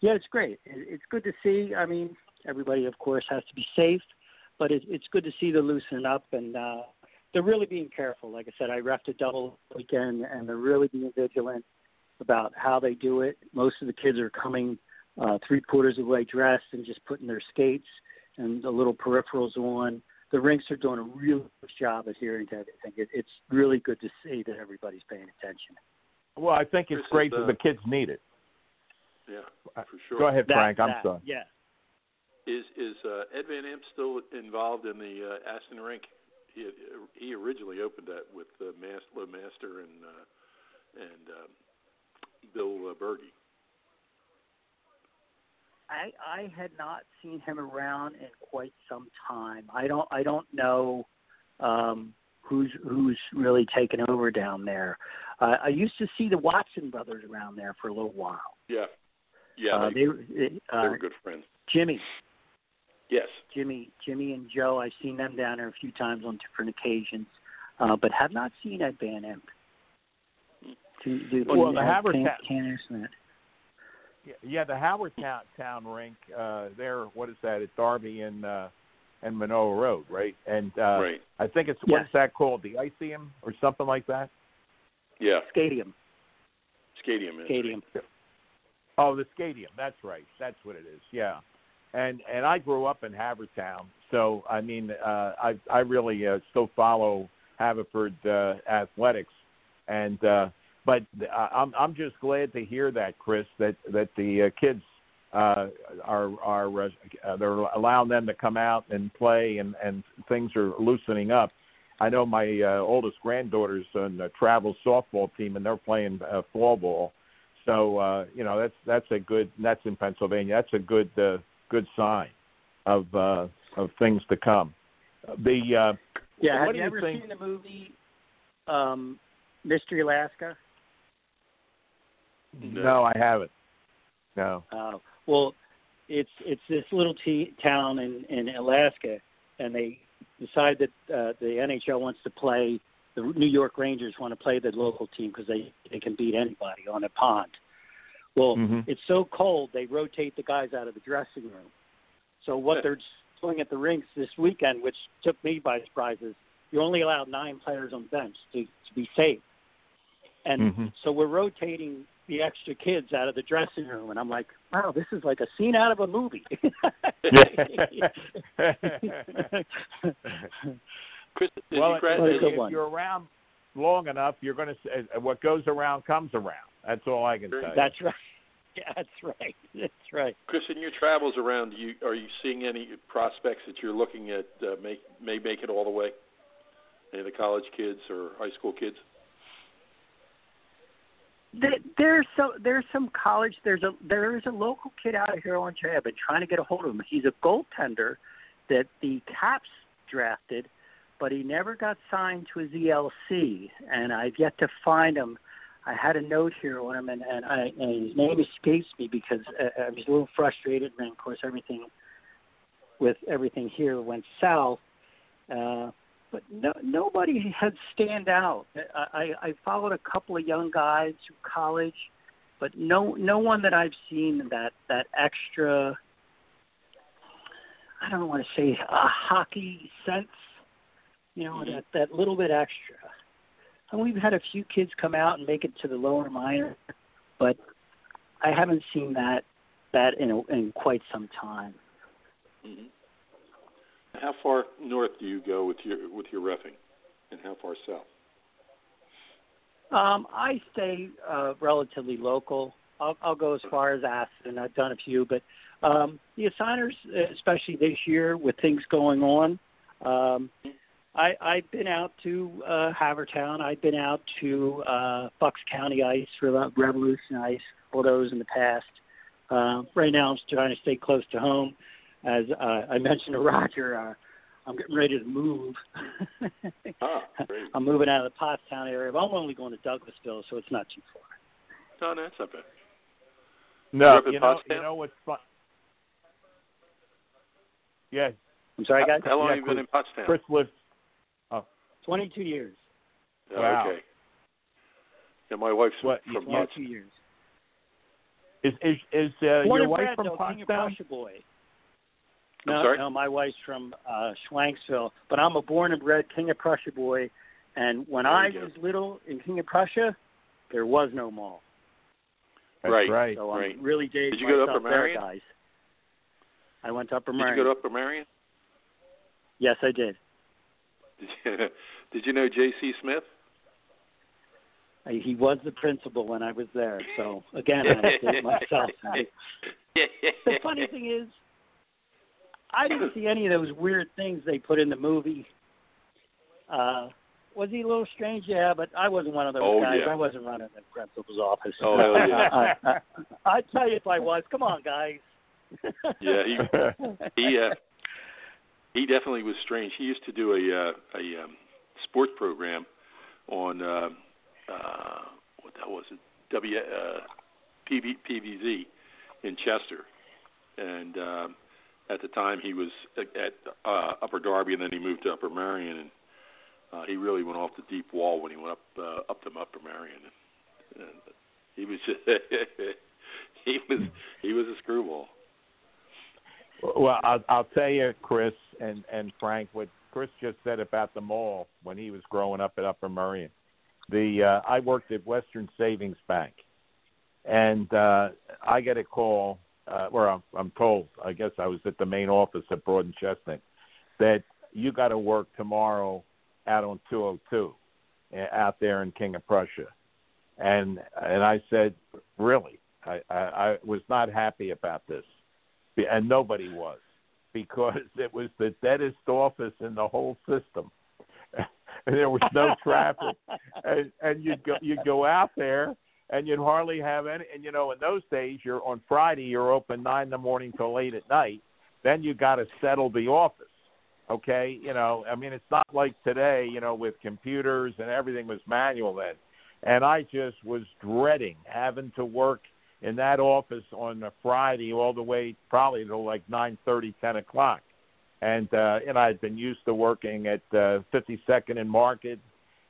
yeah, it's great. It, it's good to see. I mean, everybody, of course, has to be safe, but it, it's good to see the loosening up and uh, they're really being careful. Like I said, I refed a double weekend, and they're really being vigilant about how they do it. Most of the kids are coming uh, three quarters of the way dressed and just putting their skates and the little peripherals on. The rinks are doing a really good job adhering to everything. It, it's really good to see that everybody's paying attention. Well, I think it's This is, great uh, that the kids need it. Yeah, for sure. Go ahead, That- Frank. I'm that- sorry. Yeah. Is is uh, Ed Van Impe still involved in the uh, Aston rink? He he originally opened that with uh, Mas- Low Master and uh, and um, Bill uh, Berge. I I had not seen him around in quite some time. I don't I don't know um, who's who's really taken over down there. Uh, I used to see the Watson brothers around there for a little while. Yeah, yeah, uh, they, they, were- they, uh, they were good friends. Jimmy, Yes, Jimmy, Jimmy and Joe. I've seen them down there a few times on different occasions, uh, but have not seen Ed Van Impe. Do, do, Well, the Havertown- can't, can't answer. Yeah, yeah, the Havertown, Town rink. Uh, there, what is that? At Darby and uh, and Manoa Road, right? And uh, right. I think it's Yes. what's that called? The Iceum or something like that. Yeah, Stadium, Stadium. is- stadium. Oh, the Stadium. That's right. That's what it is. Yeah. And and I grew up in Havertown, so I mean, uh, I I really uh, still follow Haverford uh, athletics, and uh, but I- I'm I'm just glad to hear that, Chris, that that the uh, kids uh, are are uh, they're allowing them to come out and play, and and things are loosening up. I know my uh, oldest granddaughter's on the travel softball team, and they're playing uh, fall ball. So uh, you know that's that's a good that's in Pennsylvania. That's a good uh, good sign of uh, of things to come. The uh, Yeah, what have do you you ever think- seen the movie um, Mystery Alaska? no, I haven't. No. Uh, well, it's it's this little t- town in in Alaska, and they decide that uh, the NHL wants to play. The New York Rangers want to play the local team because they they can beat anybody on a pond. Well, Mhm. it's so cold they rotate the guys out of the dressing room. So what they're doing at the rinks this weekend, which took me by surprise, is you're only allowed nine players on the bench to to be safe. And Mhm. so we're rotating the extra kids out of the dressing room, and I'm like, wow, this is like a scene out of a movie. Chris, well, you great, if one. you're around long enough, you're going to what goes around comes around. That's all I can say. That's right. Yeah, that's right. That's right. Chris, in your travels around, you are you seeing any prospects that you're looking at uh, make may make it all the way? Any of the college kids or high school kids? There- There's some there's some college there's a there's a local kid out of here on Jay. I've been trying to get a hold of him. He's a goaltender that the Caps drafted, but he never got signed to his ELC, and I've yet to find him. I had a note here on him, and and, I, and his name escapes me because uh, I was a little frustrated, and of course everything with everything here went south. Uh, but no, nobody had stand out. I, I, I followed a couple of young guys through college, but no no one that I've seen that that extra. I don't want to say a hockey sense, you know, that that little bit extra. And we've had a few kids come out and make it to the lower minor, but I haven't seen that that in a, in quite some time. hmm How far north do you go with your with your refing, and how far south? Um, I stay uh, relatively local. I'll, I'll go as far as Aston. I've done a few, but um, the assigners, especially this year with things going on, um, I, I've been out to uh, Havertown. I've been out to uh, Bucks County Ice Revolution Ice, all those in the past. Uh, right now, I'm trying to stay close to home. As uh, I mentioned to Roger, uh, I'm getting ready to move. Ah, great. I'm moving out of the Pottstown area. But I'm only going to Douglasville, so it's not too far. No, no, that's not bad. no, You're up in you know, Pottstown? you know what's fun? Yeah, I'm sorry, guys. How long Yeah, have you been in Pottstown? Chris lives. 22 years. Oh, Wow. Okay. Yeah, my wife's What, from Pottstown. 22 years. Is is is uh, Born your wife bred, from though, King of Pottstown? Boy. I'm No, sorry? no, my wife's from uh Schwenksville, but I'm a born and bred King of Prussia boy. And when There I go. was little in King of Prussia, there was no mall. That's Right. right. So I'm Right. really dating Did you go to myself Upper there, guys. I went to Upper Did Marion. you go to Upper Merion? yes, I did. Did you, did you know J.C. Smith? I, he was the principal when I was there. So again, I did it myself. the funny thing is, I didn't see any of those weird things they put in the movie. Uh, was he a little strange? Yeah, but I wasn't one of those Oh, guys. yeah. I wasn't running the principal's office. Oh, hell yeah. I, I, I'd tell you if I was. Come on, guys. Yeah, he he uh, he definitely was strange. He used to do a uh, a um, sports program on uh, uh, what that was it W uh, PV, PVZ in Chester, and um, at the time he was at uh, Upper Darby, and then he moved to Upper Merion, and uh, he really went off the deep wall when he went up uh, up to Upper Merion. And he was just he was he was a screwball. Well, I'll, I'll tell you, Chris and and Frank, what Chris just said about the mall when he was growing up at Upper Merion. The uh, I worked at Western Savings Bank, and uh, I get a call, uh, or I'm, I'm told, I guess I was at the main office at Broad and Chestnut, that you got to work tomorrow out on 202, uh, out there in King of Prussia, and and I said, really, I, I, I was not happy about this. And nobody was because it was the deadest office in the whole system. And there was no traffic. And and you'd go you'd go out there and you'd hardly have any. And you know, in those days, you're on Friday, you're open nine in the morning till late at night. Then you got to settle the office. Okay, you know, I mean, it's not like today, you know, with computers and everything was manual then. And I just was dreading having to work in that office on a Friday all the way probably till like nine thirty, ten o'clock. And uh, and I'd been used to working at uh, 52nd and Market,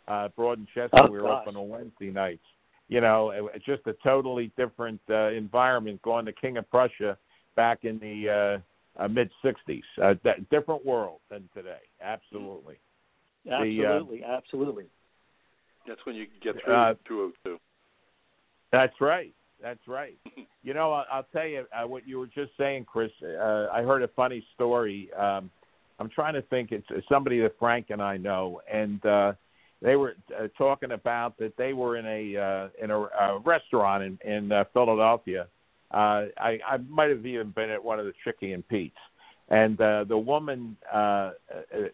uh, Broad and Chester. Oh, we were gosh. open on Wednesday nights. You know, it, it's just a totally different uh, environment going to King of Prussia back in the uh, uh, mid 60s. Uh, that, different world than today. Absolutely. The, uh, Absolutely, absolutely. That's when you get through Uh, 202. That's right. That's right. You know, I'll, I'll tell you uh, what you were just saying, Chris. Uh, I heard a funny story. Um, I'm trying to think. It's, it's somebody that Frank and I know, and uh, they were uh, talking about that they were in a uh, in a, a restaurant in, in uh, Philadelphia. Uh, I, I might have even been at one of the Chicky and Pete's, and uh, the woman, uh, uh,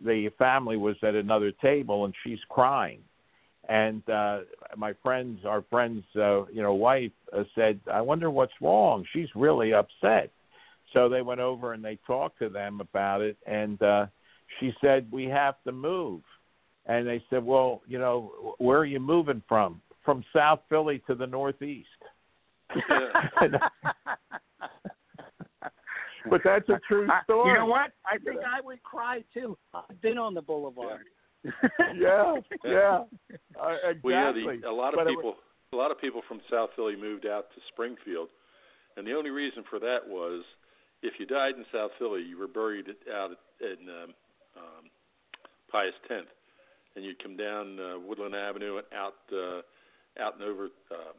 the family was at another table, and she's crying. And uh my friends our friends uh you know wife uh, said i wonder what's wrong. She's really upset. So they went over and they talked to them about it. And uh she said we have to move and they said well you know where are you moving from? From south philly to the northeast. But that's a true I- story. You know what? I think I would cry too. I've been on the boulevard. yeah. Yeah. Uh, exactly Well, yeah, the, a lot of But it people, a lot of people from South Philly moved out to Springfield, and the only reason for that was if you died in South Philly, you were buried out in um, um, Pius Tenth, and you'd come down uh, Woodland Avenue and out uh, out and over um,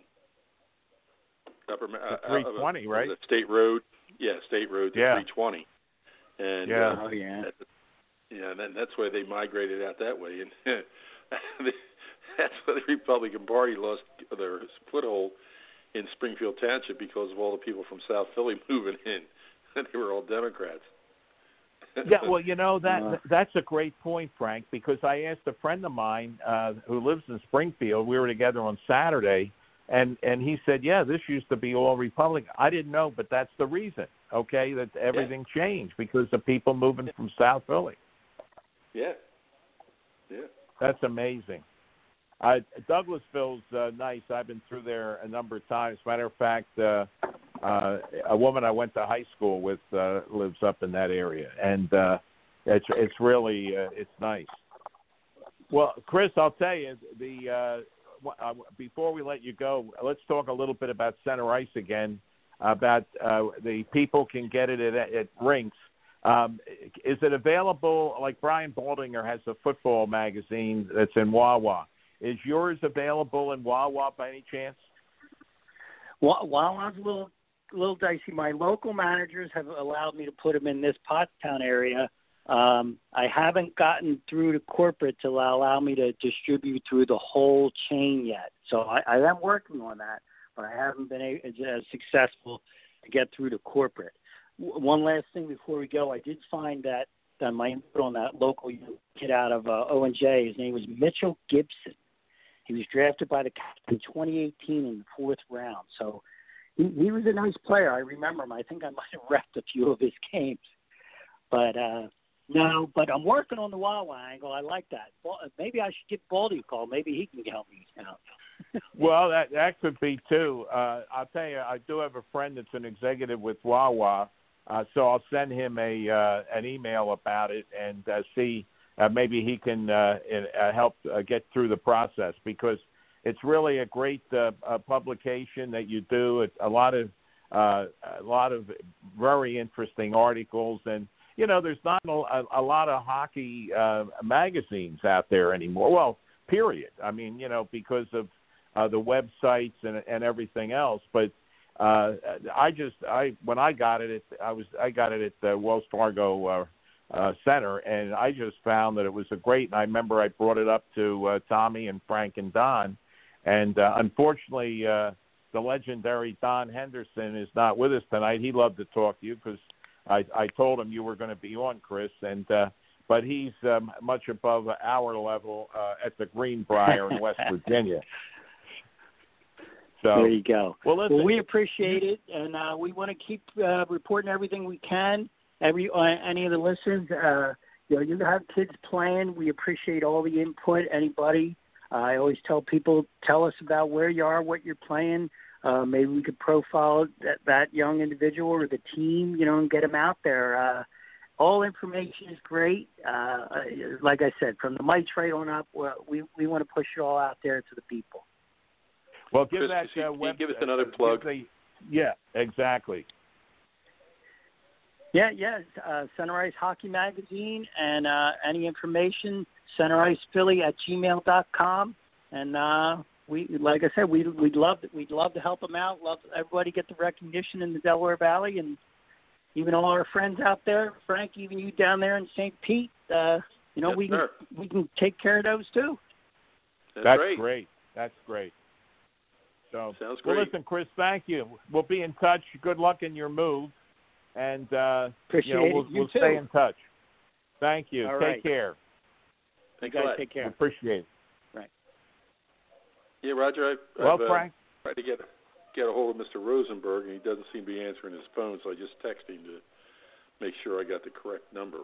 Upper uh, 320, uh, right? The State Road, yeah, State Road to Yeah. 320, and Yeah. uh, Oh yeah. that- yeah, and then that's why they migrated out that way, and that's why the Republican Party lost their foothold in Springfield Township because of all the people from South Philly moving in. they were all Democrats. Yeah, well, you know that Uh. that's a great point, Frank, because I asked a friend of mine uh, who lives in Springfield. We were together on Saturday, and and he said, "Yeah, this used to be all Republican." I didn't know, but that's the reason. Okay, that everything changed because of people moving from South Philly. yeah, yeah. That's amazing. Uh, Douglasville's uh, nice. I've been through there a number of times. Matter of fact, uh, uh, a woman I went to high school with uh, lives up in that area, and uh, it's it's really uh, it's nice. Well, Chris, I'll tell you the uh, uh, before we let you go, let's talk a little bit about center ice again. About uh, the people can get it at, at rinks. Um, is it available? Like Brian Baldinger has a football magazine that's in Wawa. Is yours available in Wawa by any chance? Wa- Wawa's a little little dicey. My local managers have allowed me to put them in this Pottstown area. Um, I haven't gotten through to corporate to allow, me to distribute through the whole chain yet. So I, I am working on that, but I haven't been a, as, successful to get through to corporate. W- one last thing before we go, I did find that on my input on that local kid out of uh, O and J. His name was Mitchell Gibson. He was drafted by the in 2018 in the fourth round. So he, he was a nice player. I remember him. I think I might have repped a few of his games. But uh no, but I'm working on the Wawa angle. I like that. Well, maybe I should give Baldy a call. Maybe he can help me out. Well, that that could be too. Uh, I'll tell you, I do have a friend that's an executive with Wawa, uh, so I'll send him a uh, an email about it and uh, see uh, maybe he can uh, uh, help uh, get through the process because it's really a great uh, uh, publication that you do. It's a lot of uh, a lot of very interesting articles and. You know, there's not a, a lot of hockey uh, magazines out there anymore. Well, period. I mean, you know, because of uh, the websites and and everything else. But uh, I just I when I got it, I was I got it at the Wells Fargo uh, uh, Center, and I just found that it was a great. And I remember I brought it up to uh, Tommy and Frank and Don, and uh, unfortunately. Uh, the legendary Don Henderson is not with us tonight. He loved to talk to you because I, I told him you were going to be on, Chris, and uh, but he's um, much above our level uh, at the Greenbrier in West Virginia. So there you go. well, listen, Well, we appreciate it, and uh, we want to keep uh, reporting everything we can. Every uh, any of the listeners, uh, you know, you have kids playing. We appreciate all the input. Anybody, I always tell people, tell us about where you are, what you're playing. Uh, maybe we could profile that that young individual or the team, you know, and get them out there. Uh, all information is great. Uh, like I said, from the mics right on up, we we want to push it all out there to the people. well, give Chris, that you- uh, can you web, give us uh, another give plug? the- yeah, exactly. Yeah, yeah. Uh, Center Hockey Magazine and uh, any information, centericephilly at gmail dot com. And uh, we, like I said, we we'd love we'd love to help them out. Love everybody get the recognition in the Delaware Valley, and even all our friends out there, Frank, even you down there in St. Pete. Uh, you know, Yes, we can we can take care of those too. That's, That's great. great. That's great. So, Sounds well, listen, Chris, thank you. We'll be in touch. Good luck in your move, and uh, Appreciate you know we'll, it. You we'll too. stay in touch. Thank you. All Take right. care. Thanks you a guys lot. take care. Appreciate it. Right. Yeah, Roger. I've, Well, I've, uh, tried to get get a hold of Mr. Rosenberg, and he doesn't seem to be answering his phone. So I just texted him to make sure I got the correct number.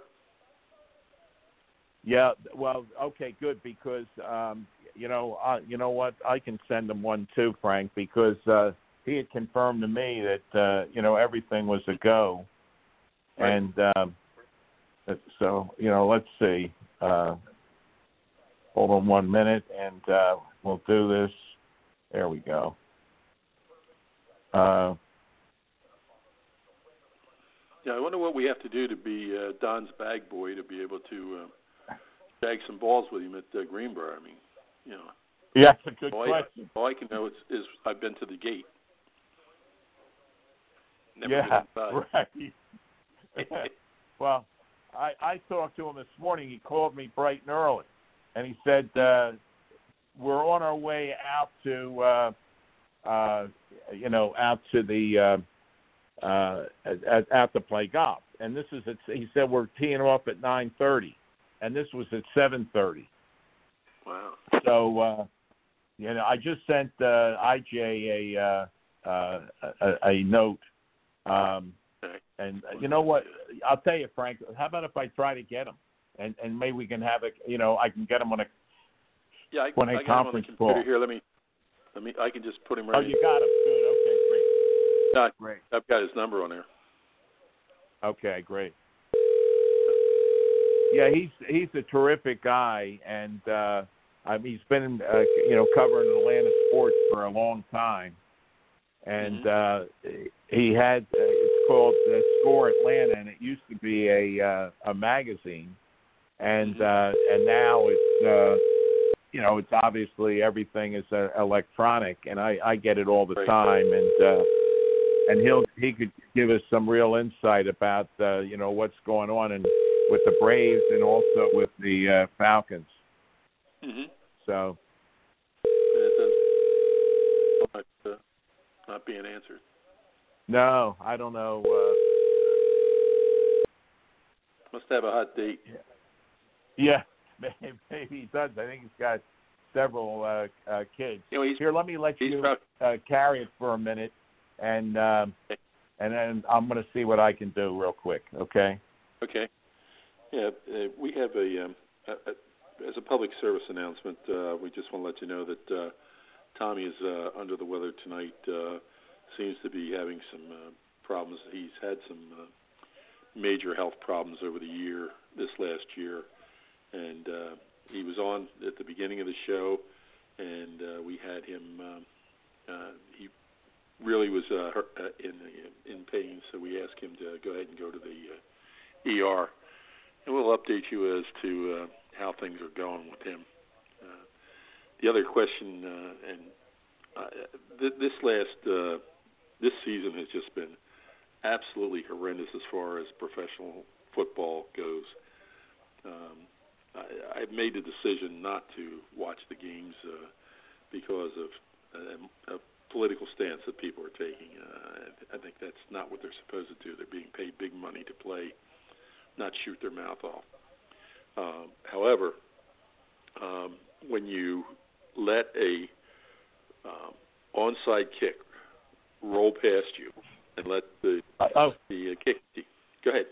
Yeah. Well, okay, good because um, you know, uh, you know what? I can send him one too, Frank, because uh, he had confirmed to me that uh, you know everything was a go, Right. and um, so you know, let's see. Uh, hold on one minute, and uh, we'll do this. There we go. Uh, Yeah, I wonder what we have to do to be uh, Don's bag boy to be able to uh, bag some balls with him at uh, Greenbrier. I mean, you know, yeah, that's a good all I, question. all I can know is, is I've been to the gate. Never yeah, right. well, I I talked to him this morning. He called me bright and early, and he said uh, we're on our way out to uh, uh, you know out to the uh, uh, at, at to play golf. And this is at, he said we're teeing off at nine thirty, and this was at seven thirty. Wow. So, uh, you know, I just sent uh, IJ a, uh, uh, a a note, um, and you know what? I'll tell you, Frank. How about if I try to get him, and and maybe we can have a, you know, I can get him on a. Yeah, I, When a I got him on the conference call. here. Let me, let me. I can just put him right. Oh, you got him. Good. Okay, great. No, Great. I've got his number on there. Okay, great. Yeah, he's he's a terrific guy, and uh, I mean, he's been uh, you know covering Atlanta sports for a long time, and uh, he had uh, it's called uh, Score Atlanta, and it used to be a uh, a magazine, and uh, and now it's uh, you know it's obviously everything is uh, electronic, and I I get it all the time, and. uh and he'll he could give us some real insight about uh, you know what's going on and with the Braves and also with the uh, Falcons. Mm-hmm. So It not, uh, not being answered. no, I don't know. Uh, Must have a hot date. yeah, maybe, maybe he does. I think he's got several uh, uh, kids. You know, Here, let me let you uh, carry it for a minute, and um, and then I'm going to see what I can do real quick. Okay. Okay. Yeah, uh, we have a, um, a, a as a public service announcement. Uh, we just want to let you know that uh, Tommy is uh, under the weather tonight. Uh, seems to be having some uh, problems. He's had some uh, major health problems over the year, this last year, and uh, he was on at the beginning of the show, and uh, we had him. Um, uh, he really was uh, hurt, uh, in in pain, so we asked him to go ahead and go to the uh, ER, and we'll update you as to uh, how things are going with him. Uh, the other question, uh, and uh, th- this last uh, this season has just been absolutely horrendous as far as professional football goes. Um, I, I've made the decision not to watch the games uh, because of uh, a political stance that people are taking. Uh, I think that's not what they're supposed to do. They're being paid big money to play, not shoot their mouth off. Um, however, um, when you let a um, onside kick roll past you and let the oh, the uh, kick. Go ahead.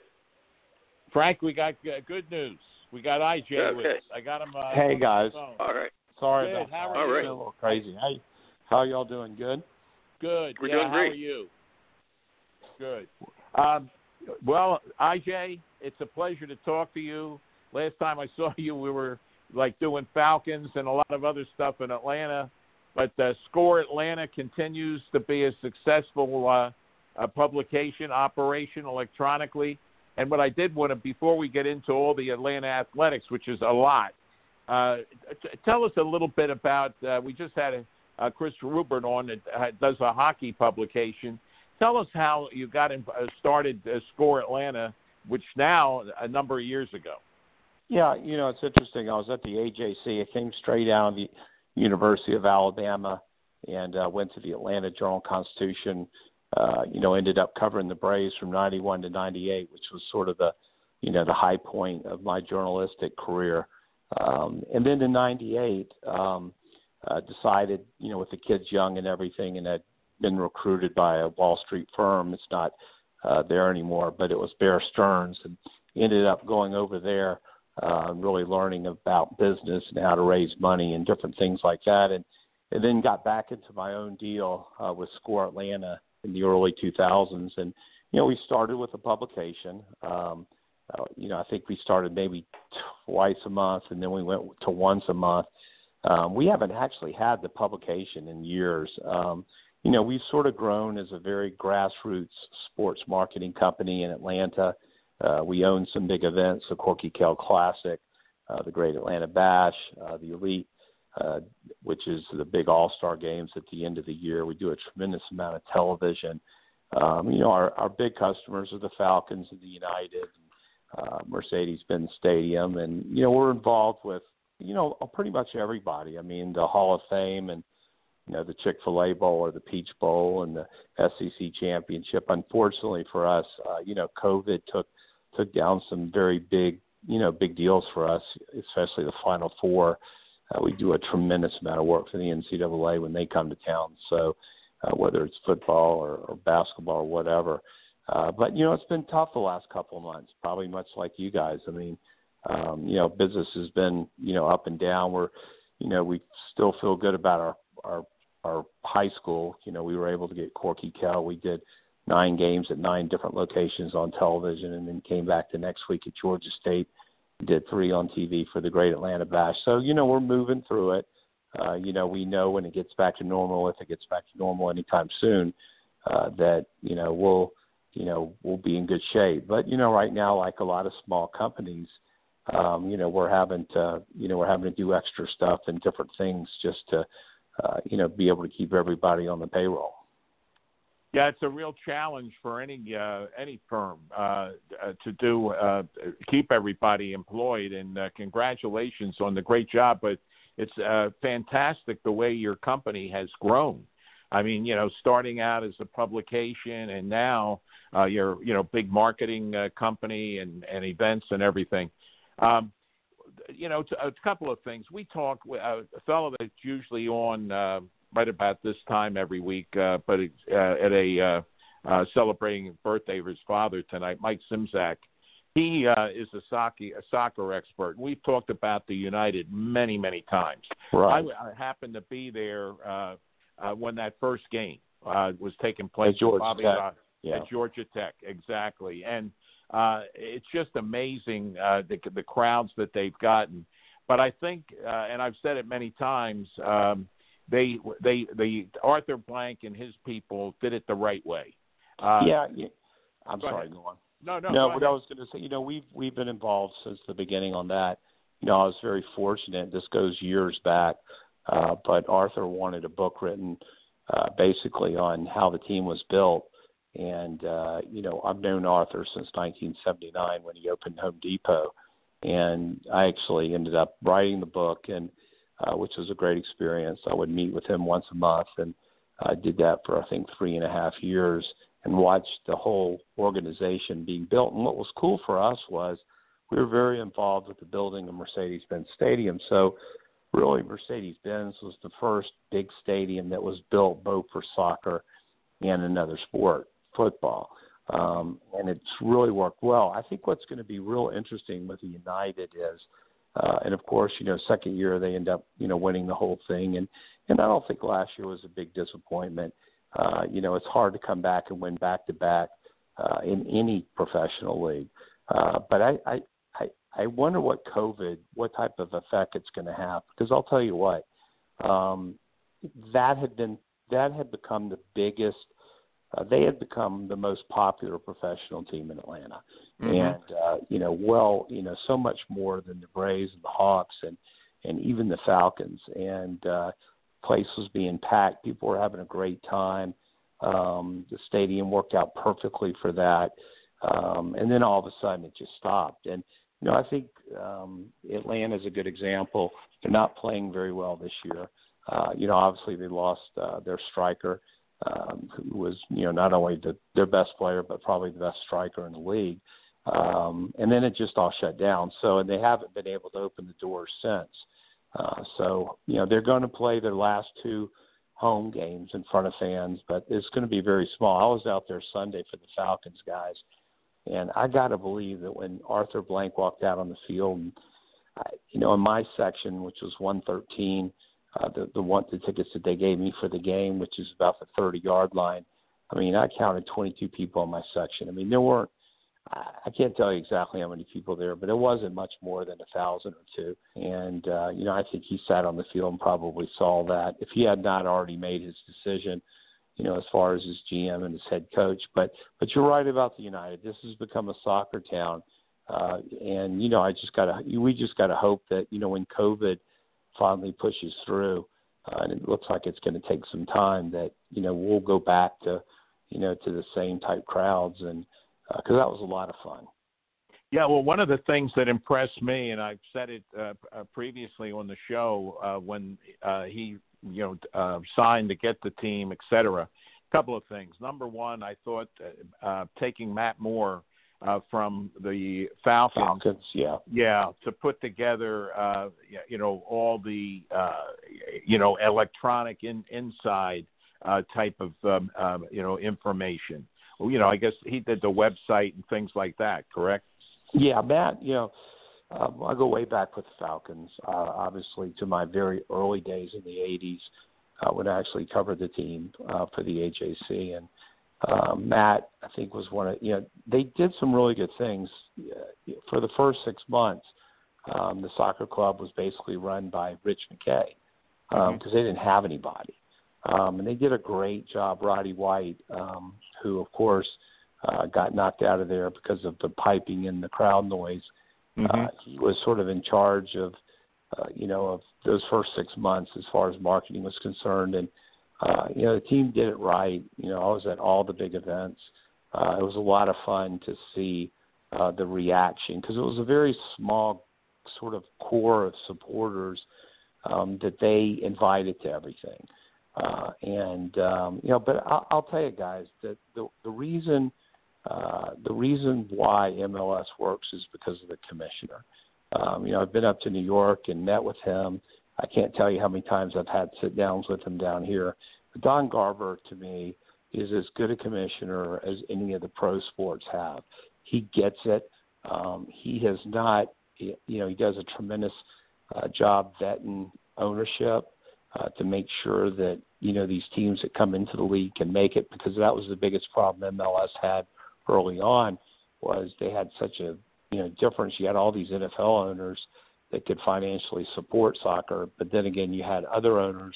Frank, we got uh, good news. We got IJ with us. I got him. Uh, Hey, on the guys. All right. Sorry Good. about How that. are All right. It's a little crazy. Hey, how y'all doing? Good. Good. We're yeah, doing how great. are you? Good. Um, well, IJ, it's a pleasure to talk to you. Last time I saw you, we were like doing Falcons and a lot of other stuff in Atlanta. But uh, Score Atlanta continues to be a successful uh, uh, publication, operation electronically. And what I did want to, before we get into all the Atlanta athletics, which is a lot, uh, t- tell us a little bit about. Uh, we just had a, uh, Chris Rubert on that uh, does a hockey publication. Tell us how you got in, uh, started uh, Score Atlanta, which now a number of years ago. Yeah, you know, it's interesting. I was at the AJC. I came straight out of the University of Alabama and went to the Atlanta Journal Constitution. Uh, you know, ended up covering the Braves from '91 to '98, which was sort of the, you know, the high point of my journalistic career. Um, and then in '98, um, uh, decided, you know, with the kids young and everything, and had been recruited by a Wall Street firm. It's not uh, there anymore, but it was Bear Stearns, and ended up going over there uh, really learning about business and how to raise money and different things like that. And, and then got back into my own deal uh, with Score Atlanta in the early 2000s. And, you know, we started with a publication. Um, uh, you know, I think we started maybe twice a month and then we went to once a month. Um, we haven't actually had the publication in years. Um, you know, we've sort of grown as a very grassroots sports marketing company in Atlanta. Uh, we own some big events, the Corky Kell Classic, uh, the Great Atlanta Bash, uh, the Elite, uh, which is the big All Star games at the end of the year. We do a tremendous amount of television. Um, you know, our, our big customers are the Falcons and the United, uh, Mercedes-Benz Stadium, and you know we're involved with you know pretty much everybody. I mean, the Hall of Fame and you know the Chick Fil A Bowl or the Peach Bowl and the SEC Championship. Unfortunately for us, uh, you know, COVID took took down some very big, you know, big deals for us, especially the Final Four. Uh, we do a tremendous amount of work for the NCAA when they come to town. So uh, whether it's football or, or basketball or whatever. Uh, but you know, it's been tough the last couple of months. Probably much like you guys. I mean, um, you know, business has been you know up and down. We're, you know, we still feel good about our our our high school. You know, we were able to get Corky Kell. We did nine games at nine different locations on television, and then came back the next week at Georgia State. Did three on TV for the Great Atlanta Bash. So you know we're moving through it. Uh, you know we know when it gets back to normal, if it gets back to normal anytime soon, uh, that you know we'll you know we'll be in good shape. But you know right now, like a lot of small companies, um, you know we're having to you know we're having to do extra stuff and different things just to uh, you know be able to keep everybody on the payroll. Yeah, it's a real challenge for any uh, any firm uh, uh, to do uh, keep everybody employed. And uh, congratulations on the great job. But it's uh, fantastic the way your company has grown. I mean, you know, starting out as a publication, and now uh, you're you know big marketing company and and events and everything. Um, you know, a couple of things. We talk with a fellow that's usually on. Uh, right about this time every week, uh, but it's, uh, at a uh, uh, celebrating the birthday of his father tonight, Mike Simzak. He uh, is a soccer, a soccer expert. We've talked about the United many, many times. Right. I, I happened to be there uh, uh, when that first game uh, was taking place. At Georgia Bobby Tech. Rock- Yeah. At Georgia Tech, exactly. And uh, it's just amazing uh, the, the crowds that they've gotten. But I think, uh, and I've said it many times, um, they they they Arthur Blank and his people did it the right way. Uh, yeah, yeah. I'm go sorry. ahead. Go on. No, no. No, what ahead. I was going to say, you know, we've we've been involved since the beginning on that. You know, I was very fortunate. This goes years back, uh, but Arthur wanted a book written uh, basically on how the team was built. And uh, you know, I've known Arthur since 1979 when he opened Home Depot, and I actually ended up writing the book, and uh, which was a great experience. I would meet with him once a month, and I did that for I think three and a half years and watched the whole organization being built. And what was cool for us was we were very involved with the building of Mercedes-Benz Stadium. So really Mercedes Benz was the first big stadium that was built both for soccer and another sport, football. Um, and it's really worked well. I think what's going to be real interesting with the United is, uh, and of course, you know, second year they end up, you know, winning the whole thing. And and I don't think last year was a big disappointment. Uh, you know, it's hard to come back and win back to back in any professional league. Uh, but I, I, I, I wonder what COVID, what type of effect it's going to have. Because I'll tell you what, um, that had been that had become the biggest. Uh, they had become the most popular professional team in Atlanta, Mhm. and uh, you know, well, you know, so much more than the Braves and the Hawks and and even the Falcons. And uh, place was being packed. People were having a great time. Um, the stadium worked out perfectly for that. Um, and then all of a sudden it just stopped. And, you know, I think um, Atlanta is a good example. They're not playing very well this year. Uh, you know, obviously they lost uh, their striker, um, who was, you know, not only the, their best player, but probably the best striker in the league. Um, and then it just all shut down. So, and they haven't been able to open the doors since. Uh, so, you know, they're going to play their last two home games in front of fans, but it's going to be very small. I was out there Sunday for the Falcons guys, and I got to believe that when Arthur Blank walked out on the field, and I, you know, in my section, which was 113, uh, the the one the tickets that they gave me for the game, which is about the 30 yard line. I mean, I counted 22 people in my section. I mean, there weren't. I can't tell you exactly how many people there, but it wasn't much more than a thousand or two. And uh, you know, I think he sat on the field and probably saw that if he had not already made his decision, you know, as far as his GM and his head coach. But but you're right about the United. This has become a soccer town, uh, and you know, I just gotta we just gotta hope that you know when COVID finally pushes through, uh, and it looks like it's going to take some time, that you know we'll go back to you know to the same type crowds and because that was a lot of fun. Yeah, well, one of the things that impressed me, and I've said it uh, uh, previously on the show uh, when uh, he, you know, uh, signed to get the team, et cetera. A couple of things. Number one, I thought uh, uh, taking Matt Moore uh, from the Falcons, Falcons, yeah, yeah, to put together, uh, you know, all the, uh, you know, electronic in, inside uh, type of, um, um, you know, information. Well, you know, I guess he did the website and things like that, correct? Yeah, Matt. You know, um, I go way back with the Falcons. Uh, obviously, to my very early days in the '80s, uh, when I actually covered the team uh, for the AJC, and uh, Matt, I think, was one of you know they did some really good things uh, for the first six months. Um, the soccer club was basically run by Rich McKay because Mhm. they didn't have anybody, um, and they did a great job. Roddy White, um, who of course uh, got knocked out of there because of the piping and the crowd noise. Uh, he was sort of in charge of, uh, you know, of those first six months as far as marketing was concerned, and uh, you know the team did it right. You know, I was at all the big events. Uh, it was a lot of fun to see uh, the reaction because it was a very small sort of core of supporters um, that they invited to everything. Uh, and um, you know, but I'll, I'll tell you guys that the the reason uh, the reason why MLS works is because of the commissioner. Um, you know, I've been up to New York and met with him. I can't tell you how many times I've had sit downs with him down here. But Don Garber, to me, is as good a commissioner as any of the pro sports have. He gets it. Um, he has not, you know, he does a tremendous uh, job vetting ownership uh, to make sure that you know these teams that come into the league can make it because that was the biggest problem MLS had early on was they had such a you know difference. You had all these NFL owners that could financially support soccer, but then again you had other owners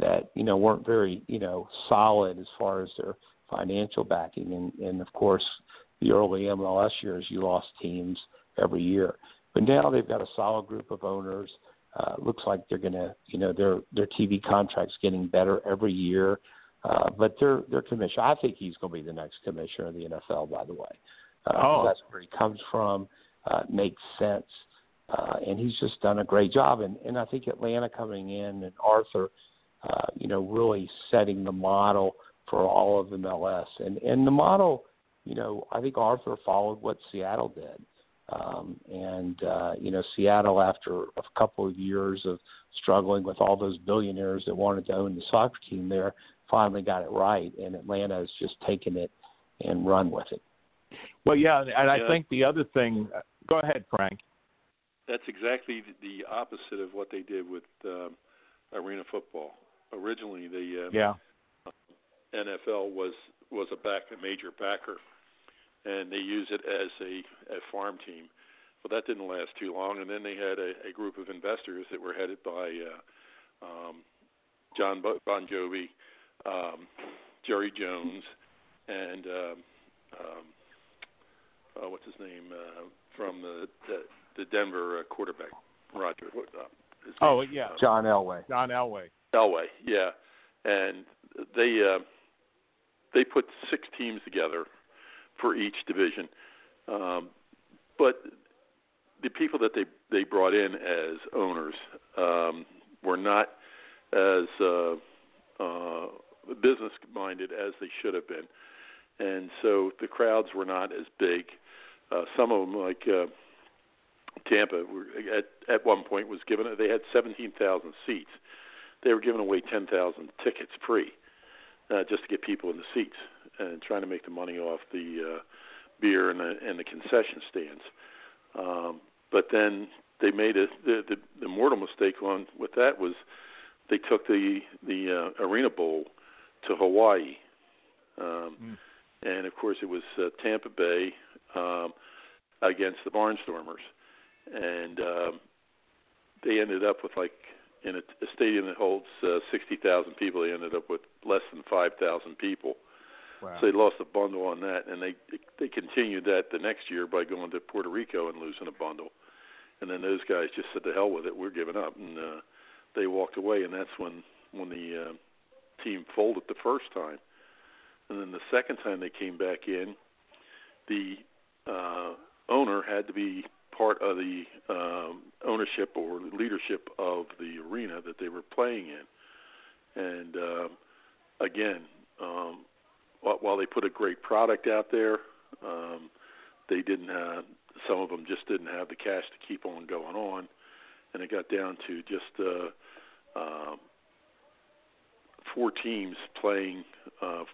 that you know weren't very you know solid as far as their financial backing, and and of course the early MLS years you lost teams every year, but now they've got a solid group of owners. Uh, looks like they're going to, you know, their their TV contracts getting better every year. Uh, but their their commissioner, I think he's going to be the next commissioner of the NFL. By the way, uh, Oh. that's where he comes from. Uh, makes sense, uh, and he's just done a great job. And and I think Atlanta coming in and Arthur, uh, you know, really setting the model for all of MLS. And and the model, you know, I think Arthur followed what Seattle did. Um, and uh, you know, Seattle, after a couple of years of struggling with all those billionaires that wanted to own the soccer team there, finally got it right, and Atlanta has just taken it and run with it. Well, yeah, and I think the other thing. Go ahead, Frank. That's exactly the opposite of what they did with um, arena football. Originally, the uh, Yeah. NFL was was a back a major backer, and they used it as a, a farm team. Well, that didn't last too long, and then they had a, a group of investors that were headed by uh, um, John Bo- Bon Jovi, um, Jerry Jones, and um, um, uh, what's his name uh, from the the, the Denver uh, quarterback, Roger. Uh, Oh, name? yeah. Uh, John Elway. John Elway. Elway, yeah, and they uh, they put six teams together for each division, um, but the people that they they brought in as owners um, were not as uh, uh, business minded as they should have been, and so the crowds were not as big. Uh, some of them, like uh, Tampa, were at at one point was given they had seventeen thousand seats they were giving away 10,000 tickets free uh, just to get people in the seats and trying to make the money off the uh, beer and the, and the concession stands. Um, but then they made a the, the the mortal mistake on with that was they took the the uh, Arena Bowl to Hawaii, um, Mm. and of course it was uh, Tampa Bay um, against the Barnstormers, and um, they ended up with like in a, a stadium that holds uh, 60,000 people, they ended up with less than 5,000 people. Wow. So they lost a bundle on that, and they they continued that the next year by going to Puerto Rico and losing a bundle. And then those guys just said, "The hell with it, we're giving up," and uh, they walked away. And that's when when the uh, team folded the first time. And then the second time they came back in, the uh, owner had to be part of the um, ownership or leadership of the arena that they were playing in. And um, again, um, while, they put a great product out there, um, they didn't have. Some of them just didn't have the cash to keep on going on, and it got down to just uh, uh, four teams playing uh,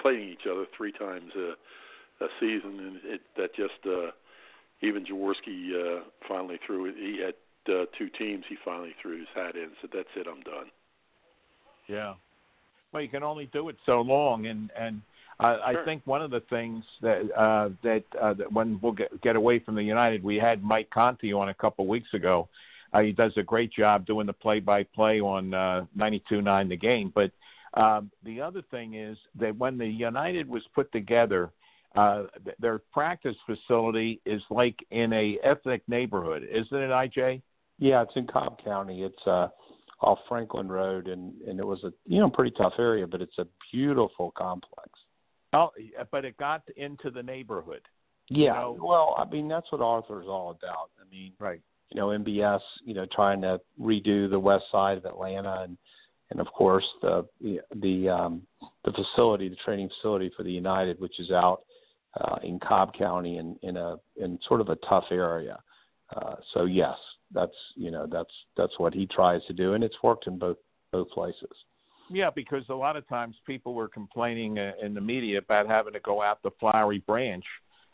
playing each other three times a, a season, and it, that just uh, even Jaworski uh, finally threw it. He had uh, two teams. He finally threw his hat in and said, "That's it. I'm done." Yeah. Well, you can only do it so long, and and I, Sure. I think one of the things that uh, that, uh, that when we'll get get away from the United, we had Mike Conti on a couple weeks ago. Uh, he does a great job doing the play-by-play on uh, 92.9 The Game. But um, the other thing is that when the United was put together, uh, their practice facility is like in a ethnic neighborhood, isn't it, IJ? Yeah, it's in Cobb County. It's uh off Franklin Road and and it was a you know pretty tough area, but it's a beautiful complex. Oh, but it got into the neighborhood. Yeah. know- Well, I mean that's what Arthur's all about. I mean, Right. you know, MBS, you know, trying to redo the west side of Atlanta and and of course the the um the facility, the training facility for the United, which is out uh in Cobb County in in a in sort of a tough area. Uh so yes, that's you know, that's that's what he tries to do and it's worked in both both places. Yeah, because a lot of times people were complaining uh, in the media about having to go out the Flowery Branch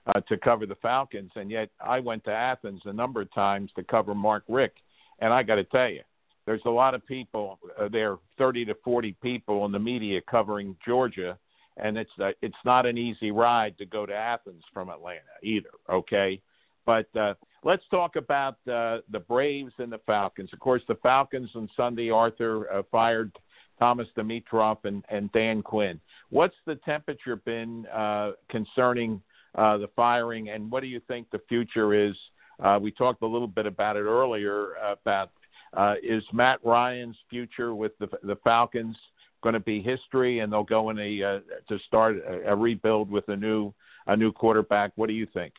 uh, to cover the Falcons, and yet I went to Athens a number of times to cover Mark Richt, and I got to tell you, there's a lot of people uh, there, 30 to 40 people in the media covering Georgia, and it's uh, it's not an easy ride to go to Athens from Atlanta either. Okay, but uh, let's talk about uh, the Braves and the Falcons. Of course, the Falcons on Sunday, Arthur uh, fired Thomas Dimitroff and, and Dan Quinn. What's the temperature been uh, concerning uh, the firing, and what do you think the future is? Uh, we talked a little bit about it earlier about uh, is Matt Ryan's future with the, the Falcons going to be history, and they'll go in a uh, to start a, a rebuild with a new a new quarterback. What do you think?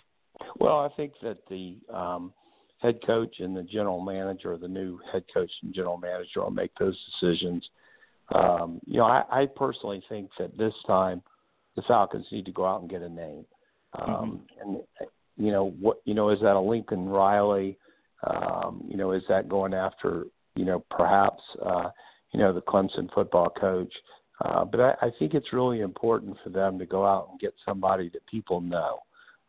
Well, I think that the um, head coach and the general manager, the new head coach and general manager, will make those decisions. Um, you know, I, I personally think that this time the Falcons need to go out and get a name. Um, And you know, what you know is that a Lincoln Riley? Um, you know, is that going after you know perhaps uh, you know the Clemson football coach? Uh, but I, I think it's really important for them to go out and get somebody that people know.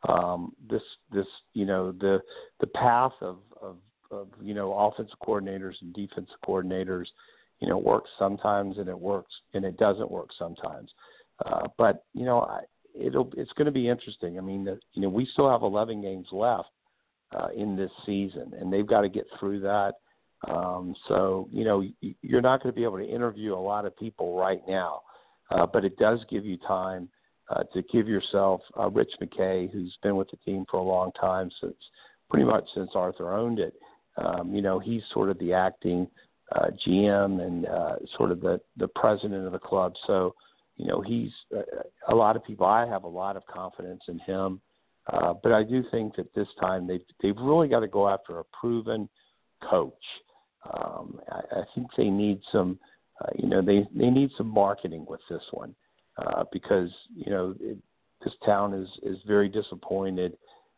Um, this this you know the the path of, of of you know offensive coordinators and defensive coordinators you know works sometimes and it works and it doesn't work sometimes. Uh, but you know I, it'll it's going to be interesting. I mean, the, you know, we still have 11 games left uh, in this season, and they've got to get through that. Um, so you know, you're not going to be able to interview a lot of people right now, uh, but it does give you time uh, to give yourself uh, Rich McKay, who's been with the team for a long time since pretty much since Arthur owned it. Um, you know, he's sort of the acting uh, GM and uh, sort of the the president of the club. So you know, he's uh, a lot of people. I have a lot of confidence in him, uh, but I do think that this time they've they've really got to go after a proven coach. Um, I, I think they need some, uh, you know, they they need some marketing with this one uh, because you know it, this town is is very disappointed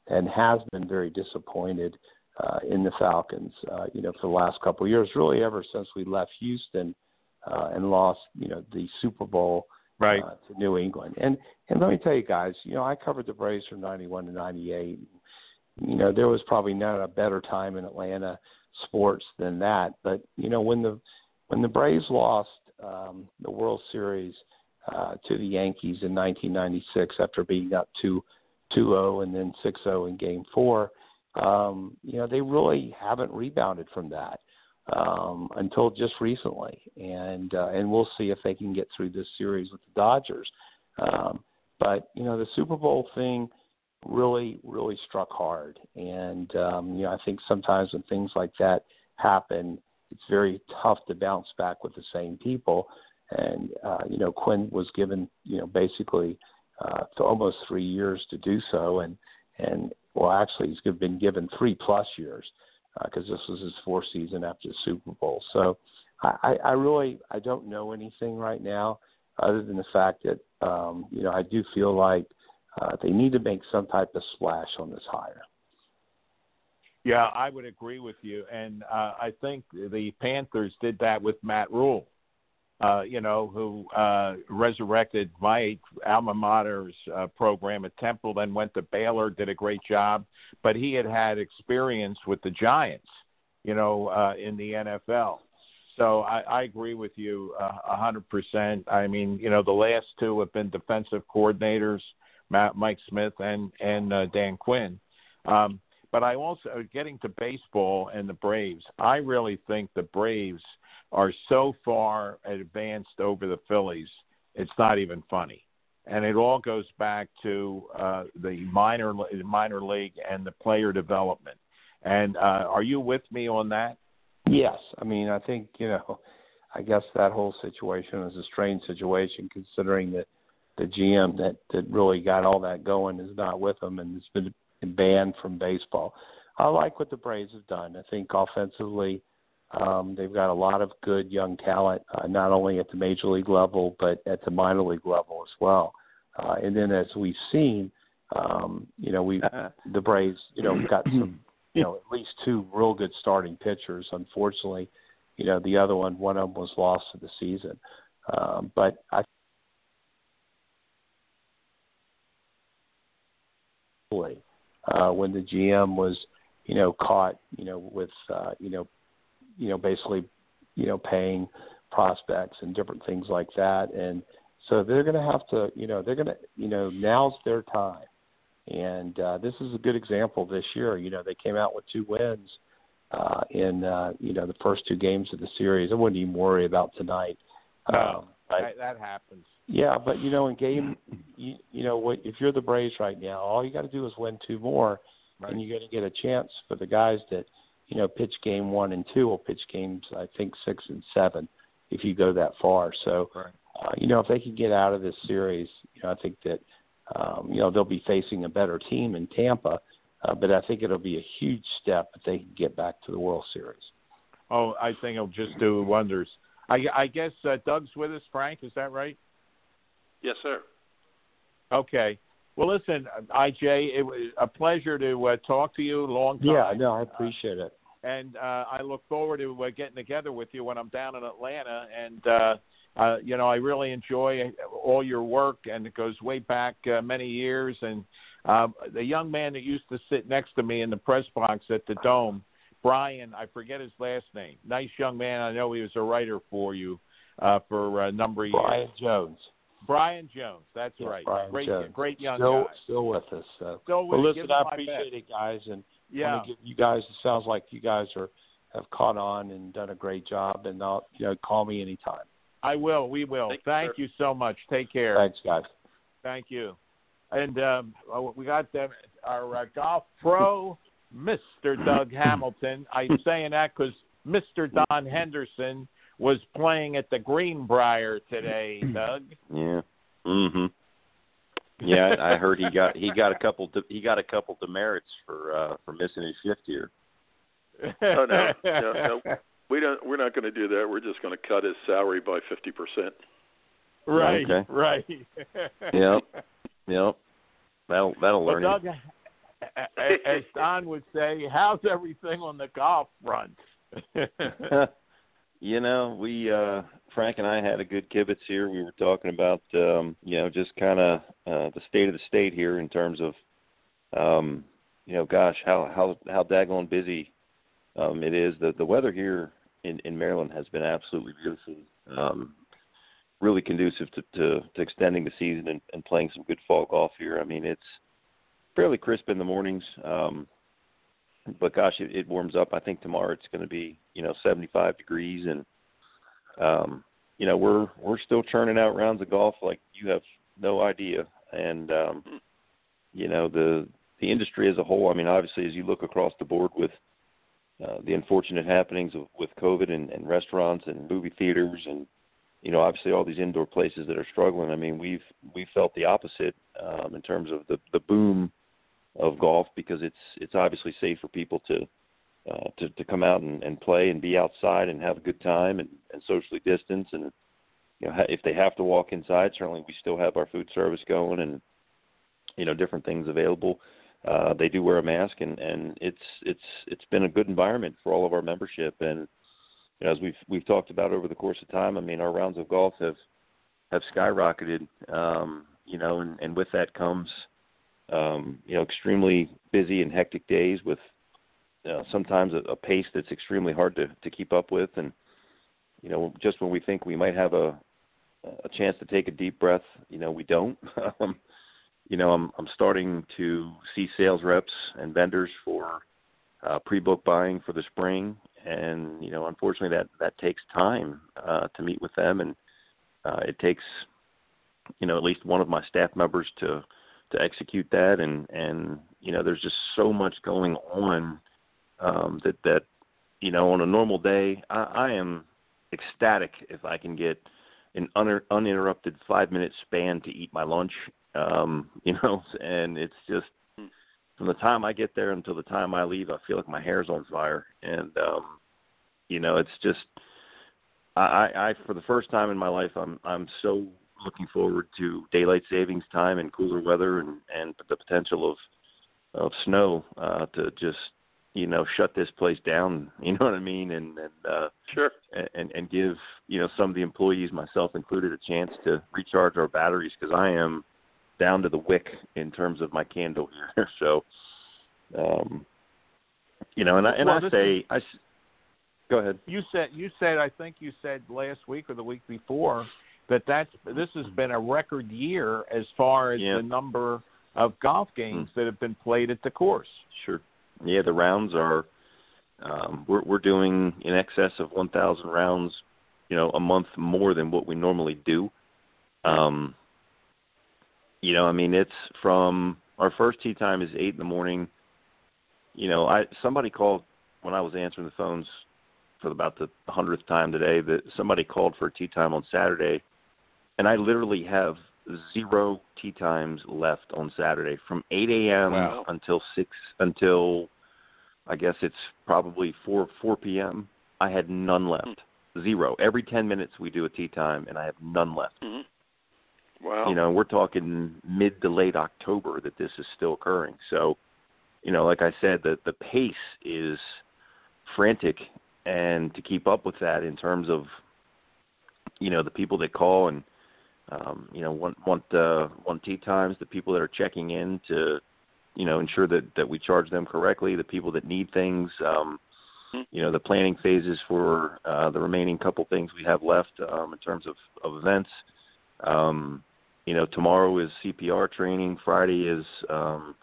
and has been very disappointed uh, in the Falcons. Uh, you know, for the last couple of years, really ever since we left Houston uh, and lost, you know, the Super Bowl right. uh, to New England. And and let me tell you guys, you know, I covered the Braves from '91 to '98. You know, there was probably not a better time in Atlanta sports than that. But you know, when the when the Braves lost um, the World Series uh, to the Yankees in 1996 after being up to 2-0 and then 6-0 in Game Four, um, you know, they really haven't rebounded from that um, until just recently, and uh, and we'll see if they can get through this series with the Dodgers. Um, but you know, the Super Bowl thing really really struck hard, and um, you know, I think sometimes when things like that happen, it's very tough to bounce back with the same people. And uh, you know, Quinn was given you know basically uh, almost three years to do so, and and well, actually, he's been given three plus years because uh, this was his fourth season after the Super Bowl. So I, I really I don't know anything right now other than the fact that um, you know I do feel like uh, they need to make some type of splash on this hire. Yeah, I would agree with you, and uh, I think the Panthers did that with Matt Rhule, uh, you know, who uh, resurrected my alma mater's uh, program at Temple, then went to Baylor, did a great job. But he had had experience with the Giants, you know, uh, in the NFL. So I, I agree with you uh, a hundred percent. I mean, you know, the last two have been defensive coordinators, Matt, Mike Smith and and uh, Dan Quinn. Um, but I also getting to baseball and the Braves. I really think the Braves – are so far advanced over the Phillies, it's not even funny. And it all goes back to uh, the minor minor league and the player development. And uh, are you with me on that? Yes. I mean, I think you know, I guess that whole situation is a strange situation considering that the GM that that really got all that going is not with them and has been banned from baseball. I like what the Braves have done. I think offensively um, they've got a lot of good young talent, uh, not only at the major league level but at the minor league level as well. Uh, and then, as we've seen, um, you know, we the Braves, you know, got some, you know, at least two real good starting pitchers. Unfortunately, you know, the other one, one of them was lost to the season. Um, but I uh, when the GM was, you know, caught, you know, with, uh, you know, you know, basically, you know, paying prospects and different things like that. And so they're going to have to, you know, they're going to, you know, now's their time. And uh, this is a good example this year. You know, they came out with two wins uh, in, uh, you know, the first two games of the series. I wouldn't even worry about tonight. No, um, that, that happens. Yeah, but you know, in game, you, you know, what if you're the Braves right now, all you got to do is win two more, right. and you're going to get a chance for the guys that you know, pitch game one and two will pitch games, I think, six and seven if you go that far. So, right. uh, you know, if they can get out of this series, you know, I think that, um, you know, they'll be facing a better team in Tampa. Uh, but I think it'll be a huge step if they can get back to the World Series. Oh, I think it'll just do wonders. I, I guess uh, Doug's with us, Frank. Is that right? Yes, sir. Okay. Well, listen, IJ, it was a pleasure to uh, talk to you. Long time. Yeah, no, I appreciate it. and uh, I look forward to uh, getting together with you when I'm down in Atlanta. And uh, uh, you know, I really enjoy all your work, and it goes way back uh, many years. And uh, the young man that used to sit next to me in the press box at the Dome, Brian, I forget his last name. Nice young man. I know he was a writer for you uh, for a number of Brian years. Brian Jones. Brian Jones. That's Yeah, right. Brian great, Jones. great young still, guy. Still with us. So. Still with well, us. Give listen, I appreciate best. it, guys, and Yeah. want give you guys. It sounds like you guys are have caught on and done a great job. And I'll, you know, call me anytime. I will. We will. Thank you, Thank sir. you so much. Take care. Thanks, guys. Thank you. And um, oh, we got them, our uh, golf pro, Mr. Doug Hamilton. I'm saying that because Mr. Don Henderson was playing at the Greenbrier today, Doug. Yeah. Mhm. Yeah, I I heard he got he got a couple de, he got a couple demerits for uh for missing his shift here. Oh, no. No, no. We don't. We're not going to do that. We're just going to cut his salary by fifty percent. right, Okay. right. Yep. Yep. That'll that'll Well, learn Doug, a- a- as Don would say, how's everything on the golf front? you. know, we uh Frank and I had a good kibitz here. We were talking about um, you know, just kind of uh the state of the state here in terms of um you know, gosh, how how how daggone busy um it is. The the weather here in in Maryland has been absolutely beautiful. Um really conducive to to, to extending the season and, and playing some good fall golf here. I mean, it's fairly crisp in the mornings. Um but gosh, it, it warms up. I think tomorrow it's going to be you know 75 degrees, and um, you know we're we're still churning out rounds of golf like you have no idea. And um, you know the the industry as a whole. I mean, obviously, as you look across the board with uh, the unfortunate happenings of, with COVID and, and restaurants and movie theaters and you know obviously all these indoor places that are struggling. I mean, we've we felt the opposite um, in terms of the the boom of golf because it's it's obviously safe for people to uh, to to come out and, and play and be outside and have a good time and, and socially distance and you know if they have to walk inside certainly we still have our food service going and you know different things available. Uh they do wear a mask and and it's it's it's been a good environment for all of our membership. And you know, as we've we've talked about over the course of time I mean our rounds of golf have have skyrocketed um you know and and with that comes um, you know, extremely busy and hectic days with uh, sometimes a, a pace that's extremely hard to, to keep up with. And, you know, just when we think we might have a, a chance to take a deep breath, you know, we don't. um, you know, I'm, I'm starting to see sales reps and vendors for uh, pre-book buying for the spring. And, you know, unfortunately that, that takes time uh, to meet with them. And uh, it takes, you know, at least one of my staff members to, to execute that. And and you know there's just so much going on um that that you know on a normal day i i am ecstatic if i can get an un- uninterrupted 5 minute span to eat my lunch. Um you know and it's just from the time i get there until the time i leave i feel like my hair's on fire. And um you know it's just i i I- for the first time in my life i'm i'm so looking forward to daylight savings time and cooler weather and and the potential of of snow uh to just you know shut this place down you know what i mean? And and uh Sure. and and give you know some of the employees myself included a chance to recharge our batteries because i am down to the wick in terms of my candle here. So um you know and i and Well, i say i s- go ahead. You said you said I think you said last week or the week before that that's this has been a record year as far as Yeah. the number of golf games that have been played at the course. Sure. Yeah, the rounds are um we're we're doing in excess of 1000 rounds, you know, a month more than what we normally do. Um you know, I mean it's from our first tee time is 8 in the morning. You know, I somebody called when I was answering the phones for about the 100th time today that somebody called for a tee time on Saturday and I literally have zero tee times left on Saturday from 8 a.m. Wow. until six until I guess it's probably 4 4 p.m. I had none left, zero. Every 10 minutes we do a tee time, and I have none left. Mhm. Wow. Wow. You know, we're talking mid to late October that this is still occurring. So, you know, like I said, the the pace is frantic, and to keep up with that in terms of, you know, the people that call and, um, you know, want want uh, want tee times, the people that are checking in to, you know, ensure that that we charge them correctly, the people that need things. Um, you know the planning phases for uh, the remaining couple things we have left um, in terms of, of events. Um, you know, tomorrow is CPR training. Friday is um,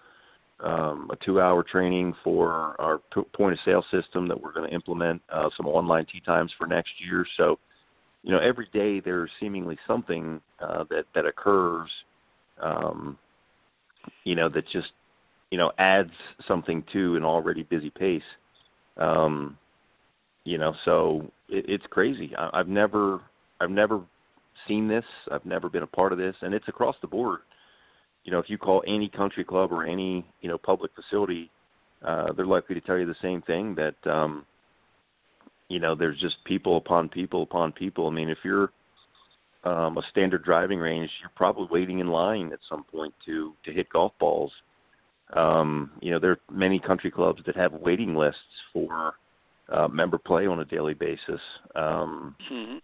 um, a two-hour training for our p- point of sale system that we're going to implement. Uh, some online tee times for next year. So, you know, every day there's seemingly something uh, that that occurs. Um, you know, that just you know adds something to an already busy pace. Um, you know, so it, it's crazy. I, I've never, I've never seen this. I've never been a part of this, and it's across the board. You know, if you call any country club or any you know public facility, uh, they're likely to tell you the same thing that um, you know there's just people upon people upon people. I mean, if you're um, a standard driving range, you're probably waiting in line at some point to to hit golf balls. Um, you know, there are many country clubs that have waiting lists for uh, member play on a daily basis. Um, hmm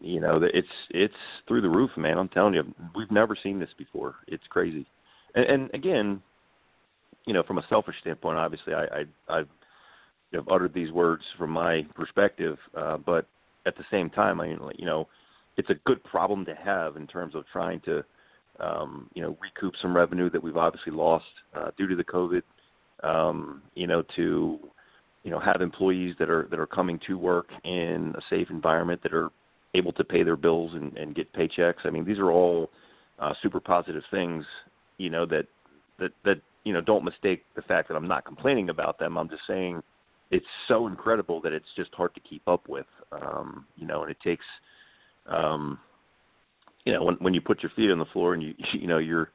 you know, it's it's through the roof, man. I'm telling you, we've never seen this before. It's crazy. And, and again, you know, from a selfish standpoint, obviously, I, I I've know, uttered these words from my perspective, uh, but at the same time, I you know, it's a good problem to have in terms of trying to um, you know, recoup some revenue that we've obviously lost uh, due to the COVID. Um, you know, to you know have employees that are that are coming to work in a safe environment that are able to pay their bills and, and get paychecks. I mean, these are all uh, super positive things. You know that that that you know don't mistake the fact that I'm not complaining about them. I'm just saying it's so incredible that it's just hard to keep up with. Um, you know, and it takes um, you know when when you put your feet on the floor and you you know you're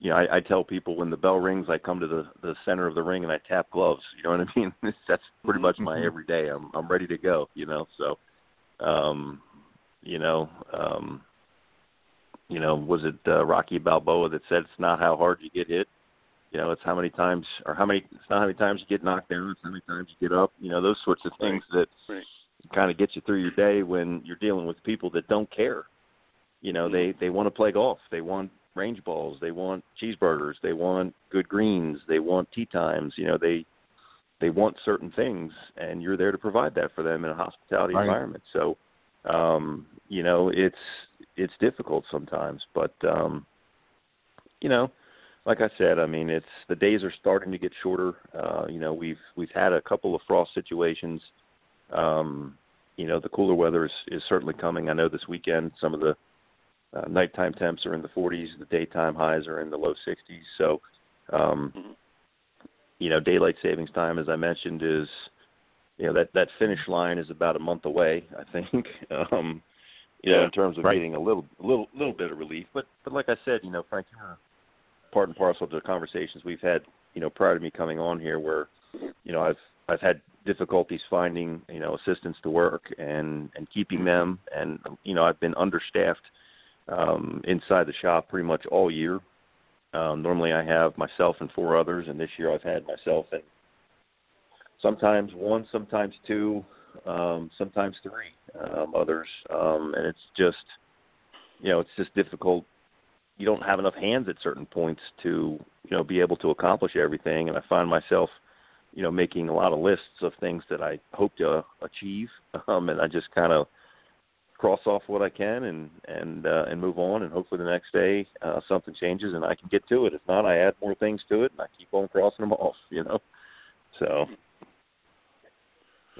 you know I, I tell people when the bell rings I come to the the center of the ring and I tap gloves you know what I mean? That's pretty much my everyday. I'm I'm ready to go you know? So um you know um you know was it uh, Rocky Balboa that said it's not how hard you get hit you know it's how many times or how many it's not how many times you get knocked down it's how many times you get up you know those sorts of things that Right. kind of get you through your day when you're dealing with people that don't care you know they they want to play golf they want range balls they want cheeseburgers they want good greens they want tee times you know they they want certain things and you're there to provide that for them in a hospitality Right. environment so um you know it's it's difficult sometimes but um you know like I said, I mean, it's the days are starting to get shorter. Uh, you know, we've we've had a couple of frost situations. Um, you know, the cooler weather is is certainly coming. I know this weekend some of the uh, nighttime temps are in the 40s, the daytime highs are in the low 60s. So, um, Mhm. you know, daylight savings time, as I mentioned, is you know that that finish line is about a month away. I think. um, you know, Yeah. in terms of Right. getting a little little little bit of relief. But but like I said, you know, Frank, you're part and parcel to the conversations we've had, you know, prior to me coming on here, where you know I've I've had difficulties finding you know assistants to work and and keeping them, and you know I've been understaffed um, inside the shop pretty much all year. Um, normally I have myself and four others, and this year I've had myself and sometimes one, sometimes two, um, sometimes three um, others, um, and it's just you know it's just difficult. You don't have enough hands at certain points to you know be able to accomplish everything, and I find myself you know making a lot of lists of things that I hope to achieve, um, and I just kind of cross off what I can and and uh, and move on, and hopefully the next day uh, something changes and I can get to it. If not, I add more things to it and I keep on crossing them off. You know, so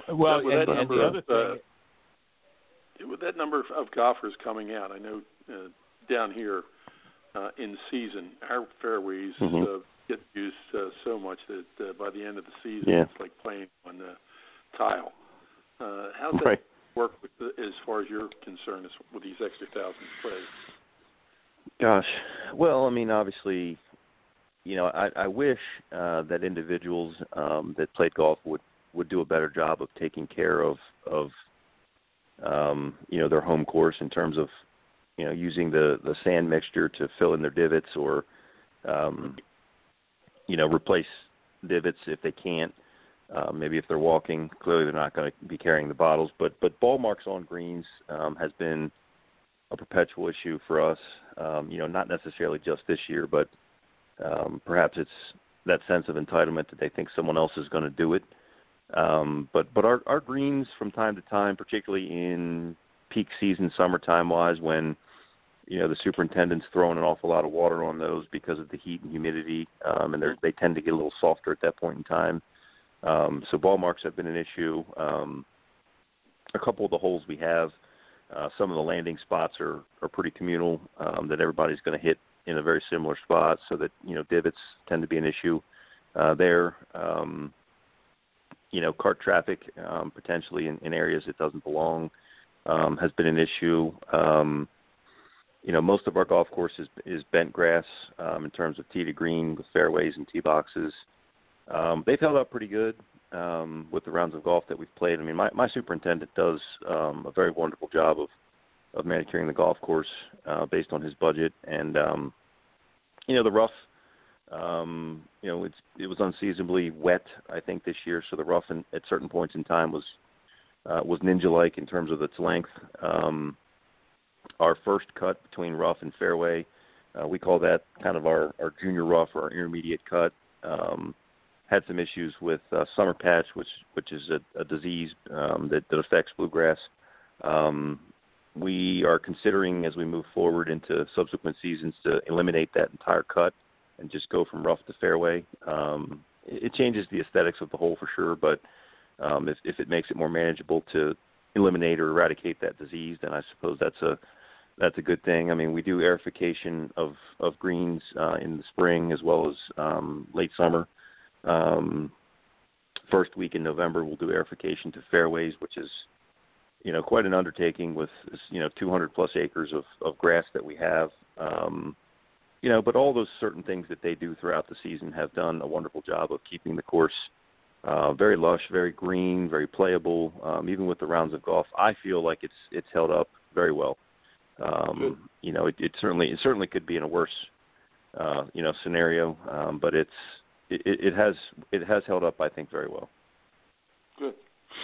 Well, with and, that and number the of, other uh, with that number of, of golfers coming out, I know uh, down here uh, in season, our fairways Mhm. uh, get used uh, so much that uh, by the end of the season, Yeah. it's like playing on uh, tile. Uh, how's that right. work with the, as far as you're concerned as, with these extra thousand plays? Gosh, well, I mean, obviously, you know, I, I wish uh, that individuals um, that played golf would would do a better job of taking care of of um, you know their home course in terms of you know using the the sand mixture to fill in their divots or um, you know replace divots if they can't. Uh, maybe if they're walking, clearly they're not going to be carrying the bottles. But but ball marks on greens um, has been a perpetual issue for us. Um, you know, not necessarily just this year, but um, perhaps it's that sense of entitlement that they think someone else is going to do it. Um, but but our our greens from time to time, particularly in peak season, summertime wise, when you know the superintendent's throwing an awful lot of water on those because of the heat and humidity, um, and they tend to get a little softer at that point in time. Um, so ball marks have been an issue. Um, a couple of the holes we have, uh, some of the landing spots are are pretty communal um, that everybody's going to hit in a very similar spot, so that you know divots tend to be an issue uh, there. Um, you know, cart traffic um, potentially in, in areas it doesn't belong um, has been an issue. Um, you know, most of our golf course is, is bent grass um, in terms of tee to green with fairways and tee boxes. Um, they've held up pretty good um, with the rounds of golf that we've played. I mean, my, my superintendent does um, a very wonderful job of of manicuring the golf course uh, based on his budget, and um, you know the rough. Um, you know, it's it was unseasonably wet, I think, this year. So the rough in, at certain points in time was uh, was ninja-like in terms of its length. Um, our first cut between rough and fairway, uh, we call that kind of our, our junior rough or our intermediate cut. Um, had some issues with uh, summer patch, which which is a, a disease um, that, that affects bluegrass. Um, we are considering as we move forward into subsequent seasons to eliminate that entire cut and just go from rough to fairway. Um, it, it changes the aesthetics of the hole for sure, but um, if, if it makes it more manageable to eliminate or eradicate that disease, then I suppose that's a that's a good thing. I mean, we do aerification of of greens uh, in the spring as well as um, late summer. Um, first week in November, we'll do aerification to fairways, which is, you know, quite an undertaking with, you know, 200 plus acres of, of grass that we have. Um, you know, but all those certain things that they do throughout the season have done a wonderful job of keeping the course very lush, very green, very playable. Um, even with the rounds of golf, I feel like it's it's held up very well. Um, you know, it, it certainly it certainly could be in a worse uh, you know scenario, um, but it's it, it has it has held up, I think, very well. Good.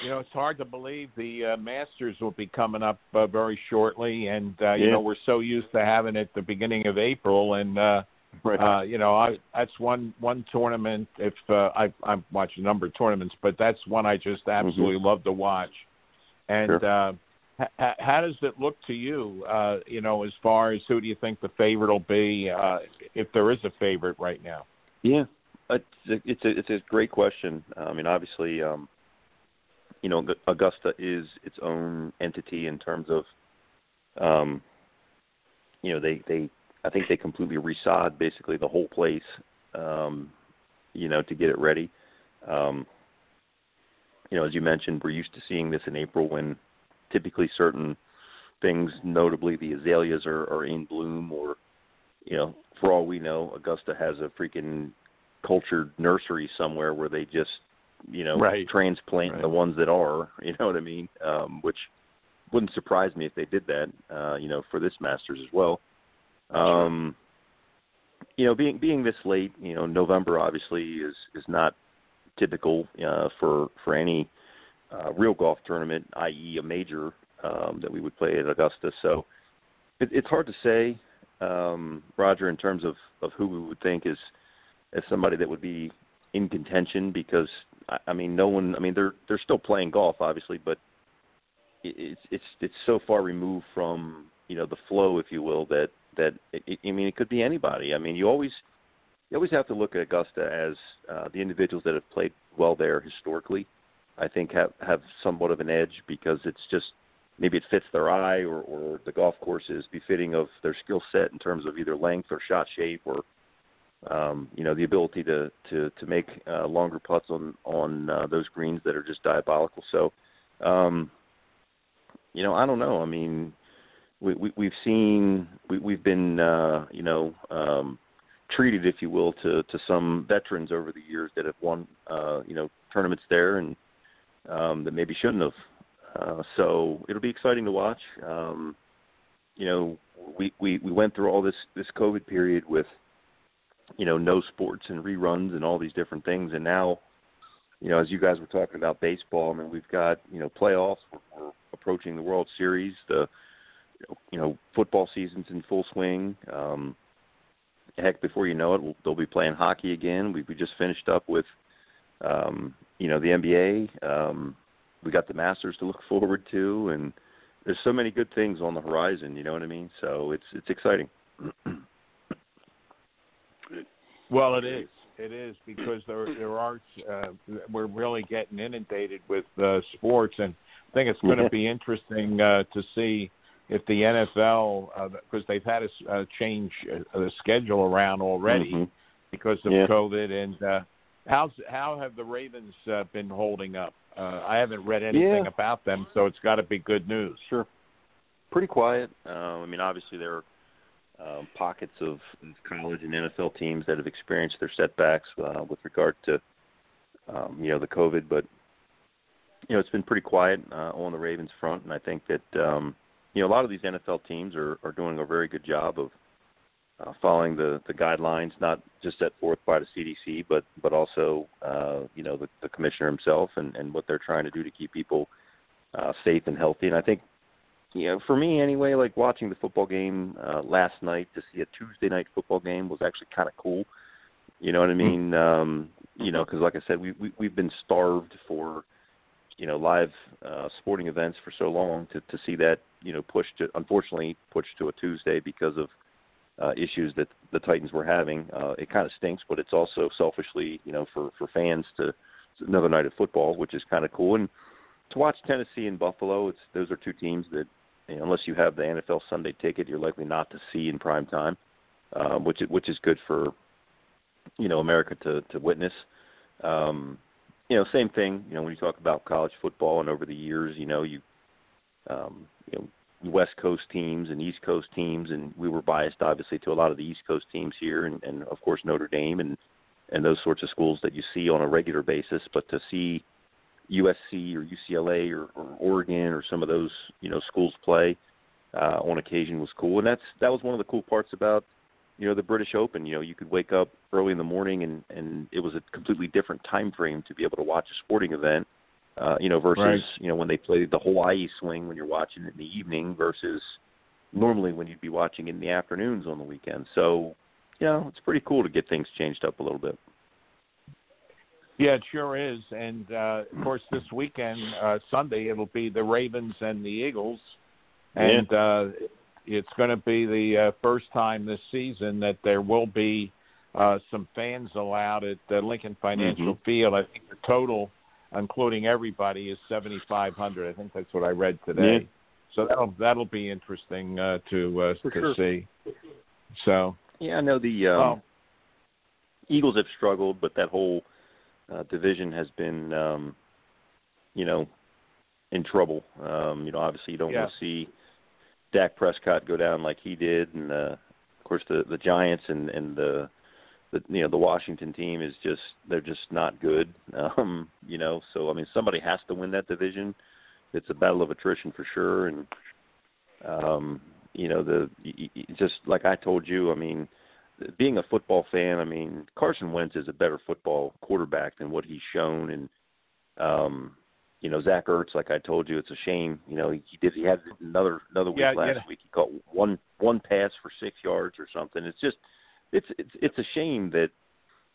You know, it's hard to believe the uh, Masters will be coming up uh, very shortly, and uh, you Yeah. know we're so used to having it the beginning of April, and uh, Right. uh, you know I that's one one tournament. If uh, I I watch a number of tournaments, but that's one I just absolutely love to watch. And Sure. uh, h- how does it look to you? Uh, you know, as far as who do you think the favorite will be, uh, if there is a favorite right now? Yeah, it's a, it's a it's a great question. I mean, obviously, um, you know, Augusta is its own entity in terms of, um, you know, they they I think they completely resod basically the whole place, um, you know, to get it ready. Um, you know, as you mentioned, we're used to seeing this in April when typically certain things, notably the azaleas, are, are in bloom, or you know, for all we know, Augusta has a freaking cultured nursery somewhere where they just, you know, Right. transplant Right. the ones that are. You know what I mean? Um, which wouldn't surprise me if they did that. Uh, you know, for this Masters as well. Um, you know, being being this late, you know, November obviously is is not typical uh, for for any uh, real golf tournament, i.e., a major um, that we would play at Augusta. So it, it's hard to say, um, Roger, in terms of of who we would think is as somebody that would be in contention because I, I mean, no one. I mean, they're they're still playing golf, obviously, but it, it's it's it's so far removed from you know the flow, if you will, that that it, I mean, it could be anybody. I mean, you always you always have to look at Augusta as uh, the individuals that have played well there historically. I think have have somewhat of an edge because it's just maybe it fits their eye or, or the golf course is befitting of their skill set in terms of either length or shot shape or um, you know the ability to to to make uh, longer putts on on uh, those greens that are just diabolical. So, um, you know, I don't know. I mean, we, we we've seen we, we've been uh, you know um, treated, if you will, to to some veterans over the years that have won uh, you know tournaments there and um, that maybe shouldn't have. Uh, so it'll be exciting to watch. Um, you know, we we we went through all this this COVID period with you know no sports and reruns and all these different things, and now you know as you guys were talking about baseball, I mean we've got you know playoffs, we're, we're approaching the World Series, the you know football season's in full swing. Um, heck, before you know it, we'll, they'll be playing hockey again. We we just finished up with um, you know the NBA. Um, we got the Masters to look forward to, and there's so many good things on the horizon. You know what I mean? So it's it's exciting. Well, it is. It is because there there are uh, we're really getting inundated with uh, sports, and I think it's going to Yeah. be interesting uh, to see if the NFL because they've had a, a change uh, the schedule around already Mhm. because of Yeah. COVID. And uh, how's how have the Ravens uh, been holding up? Uh, I haven't read anything Yeah. about them, so it's got to be good news. Sure. Pretty quiet. Um, I mean, obviously there are um, pockets of of college and NFL teams that have experienced their setbacks uh, with regard to um, you know the COVID, but you know it's been pretty quiet uh, on the Ravens front, and I think that um, you know a lot of these NFL teams are are doing a very good job of uh, following the the guidelines, not just set forth by the CDC, but but also uh, you know the, the commissioner himself and and what they're trying to do to keep people uh, safe and healthy. And I think you know, for me anyway, like watching the football game uh, last night to see a Tuesday night football game was actually kind of cool. You know what I mean? Um, you know, because like I said, we, we we've been starved for you know live uh, sporting events for so long to to see that you know pushed to unfortunately pushed to a Tuesday because of uh, issues that the Titans were having. Uh, it kind of stinks, but it's also selfishly you know for for fans to it's another night of football, which is kind of cool. And to watch Tennessee and Buffalo, it's those are two teams that you know, unless you have the NFL Sunday ticket, you're likely not to see in prime time, um, which which is good for you know America to to witness. Um, you know, same thing. You know, when you talk about college football and over the years, you know, you um, you know West Coast teams and East Coast teams, and we were biased obviously to a lot of the East Coast teams here, and, and of course Notre Dame and and those sorts of schools that you see on a regular basis. But to see USC or UCLA or, or Oregon or some of those you know schools play uh, on occasion was cool, and that's that was one of the cool parts about you know the British Open. You know, you could wake up early in the morning and and it was a completely different time frame to be able to watch a sporting event. Uh, you know, versus Right. you know when they played the Hawaii swing when you're watching it in the evening versus normally when you'd be watching it in the afternoons on the weekend. So, you know, it's pretty cool to get things changed up a little bit. Yeah, it sure is. And uh, of course, this weekend, uh, Sunday, it'll be the Ravens and the Eagles, and uh, it's going to be the uh, first time this season that there will be uh, some fans allowed at uh, Lincoln Financial Mhm. Field. I think the total, including everybody, is seventy five hundred. I think that's what I read today. Yeah. So that'll that'll be interesting uh, to uh, to sure. see. So Yeah, I know the um, well, Eagles have struggled, but that whole uh, division has been, um, you know, in trouble. Um, you know, obviously you don't Yeah. want to see Dak Prescott go down like he did, and uh, of course the the Giants and and the the you know the Washington team is just they're just not good. Um, you know, so I mean somebody has to win that division. It's a battle of attrition for sure, and um, you know the just like I told you, I mean being a football fan, I mean Carson Wentz is a better football quarterback than what he's shown, and um, you know Zach Ertz, like I told you, it's a shame. You know he, he did he had another another week Yeah, last yeah. week. He caught one one pass for six yards or something. It's just it's it's it's a shame that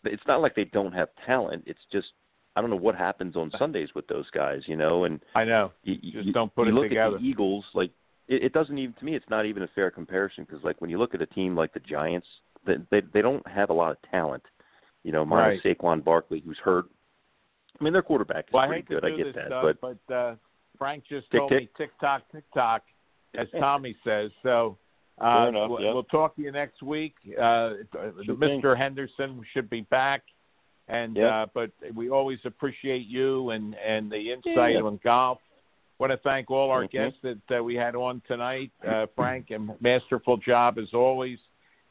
it's not like they don't have talent. It's just I don't know what happens on Sundays with those guys, you know, and I know. you, Just don't put you it look together. at the Eagles, like it, it doesn't even to me. It's not even a fair comparison because, like, when you look at a team like the Giants, they they, they don't have a lot of talent. You know, minus Saquon Barkley, who's hurt. I mean, their quarterback is Well, pretty hate to good. I get that, stuff, but but uh, Frank just Tick, told tick. me tick tock, tick tock, as Tommy says. So uh, enough, we'll, yeah. we'll talk to you next week. Uh, Sure thing. Mr. Henderson should be back, and Yep. uh, but we always appreciate you and and the insight Yeah. on golf. Want to thank all our Mhm. guests that uh, we had on tonight. Uh, Frank, and masterful job as always,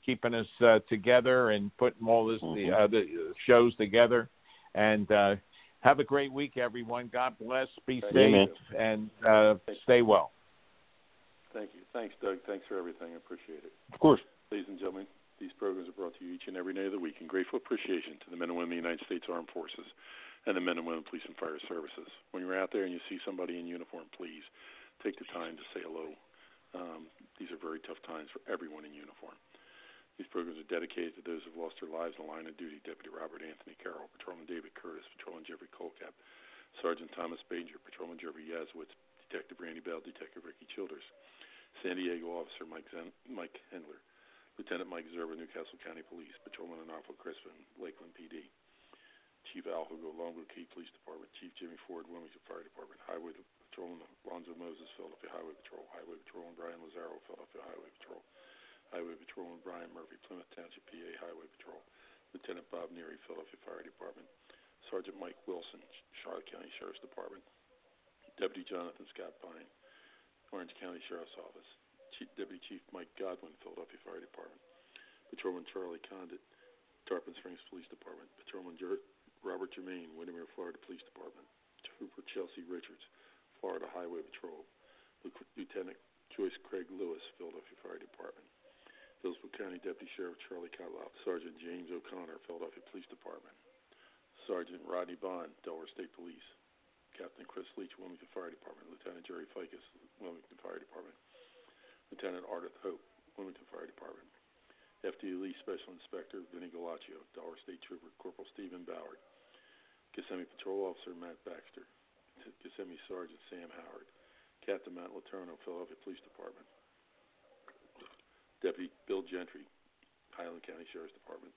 keeping us uh, together and putting all this the, Mhm. uh, the shows together. And uh, have a great week, everyone. God bless. Be safe Amen. and uh, stay well. Thank you. Thanks, Doug. Thanks for everything. I appreciate it. Of course. Ladies and gentlemen, these programs are brought to you each and every day of the week in grateful appreciation to the men and women of the United States Armed Forces and the men and women of police and fire services. When you're out there and you see somebody in uniform, please take the time to say hello. Um, these are very tough times for everyone in uniform. These programs are dedicated to those who've lost their lives in the line of duty. Deputy Robert Anthony Carroll, Patrolman David Curtis, Patrolman Jeffrey Colcap, Sergeant Thomas Banger, Patrolman Jeffrey Yazwitz, Detective Randy Bell, Detective Ricky Childers, San Diego Officer Mike Zen- Mike Hendler, Lieutenant Mike Zerba, Newcastle County Police, Patrolman Arnulfo Crispin, Lakeland PD, Chief Al Hugo, Longwood Key Police Department, Chief Jimmy Ford, Wilmington Fire Department, Highway Patrolman Alonzo Moses, Philadelphia Highway Patrol, Highway Patrolman Brian Lazaro, Philadelphia Highway Patrol, Highway Patrolman Brian Murphy, Plymouth Township, PA Highway Patrol, Lieutenant Bob Neary, Philadelphia Fire Department, Sergeant Mike Wilson, Charlotte County Sheriff's Department, Deputy Jonathan Scott Pine, Orange County Sheriff's Office, Chief, Deputy Chief Mike Godwin, Philadelphia Fire Department, Patrolman Charlie Kondek, Tarpon Springs Police Department, Patrolman Jer- Robert Germain, Windermere, Florida Police Department, Trooper Chelsea Richards, Florida Highway Patrol, Lieutenant Joyce Craig Lewis, Philadelphia Fire Department, Hillsborough County Deputy Sheriff Charlie Cotlop, Sergeant James O'Connor, Philadelphia Police Department, Sergeant Rodney Bond, Delaware State Police, Captain Chris Leach, Wilmington Fire Department, Lieutenant Jerry Fickes, Wilmington Fire Department, Lieutenant Ardith Hope, Wilmington Fire Department, FD Lee Special Inspector Vinny Galaccio, Delaware State Trooper Corporal Stephen Ballard, Kissimmee Patrol Officer Matt Baxter, Kissimmee Sergeant Sam Howard, Captain Matt Letourneau, Philadelphia Police Department, Deputy Bill Gentry, Highland County Sheriff's Department,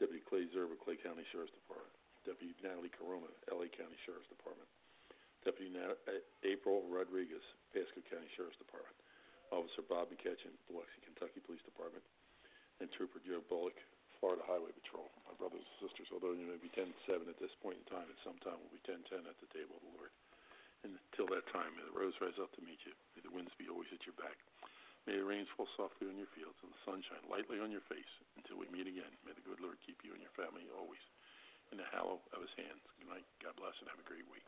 Deputy Clay Zerba, Clay County Sheriff's Department, Deputy Natalie Corona, LA County Sheriff's Department, Deputy Nat- uh, April Rodriguez, Pasco County Sheriff's Department, Officer Bob McKetchin, Biloxi, Kentucky Police Department, and Trooper Joe Bullock, Florida Highway Patrol. My brothers and sisters, although you may be 10-7 at this point in time, at some time we'll be 10-10 at the table of the Lord. And until that time, may the rose rise up to meet you. May the winds be always at your back. May the rains fall softly on your fields and the sun shine lightly on your face until we meet again. May the good Lord keep you and your family always in the hallow of his hands. Good night. God bless and have a great week.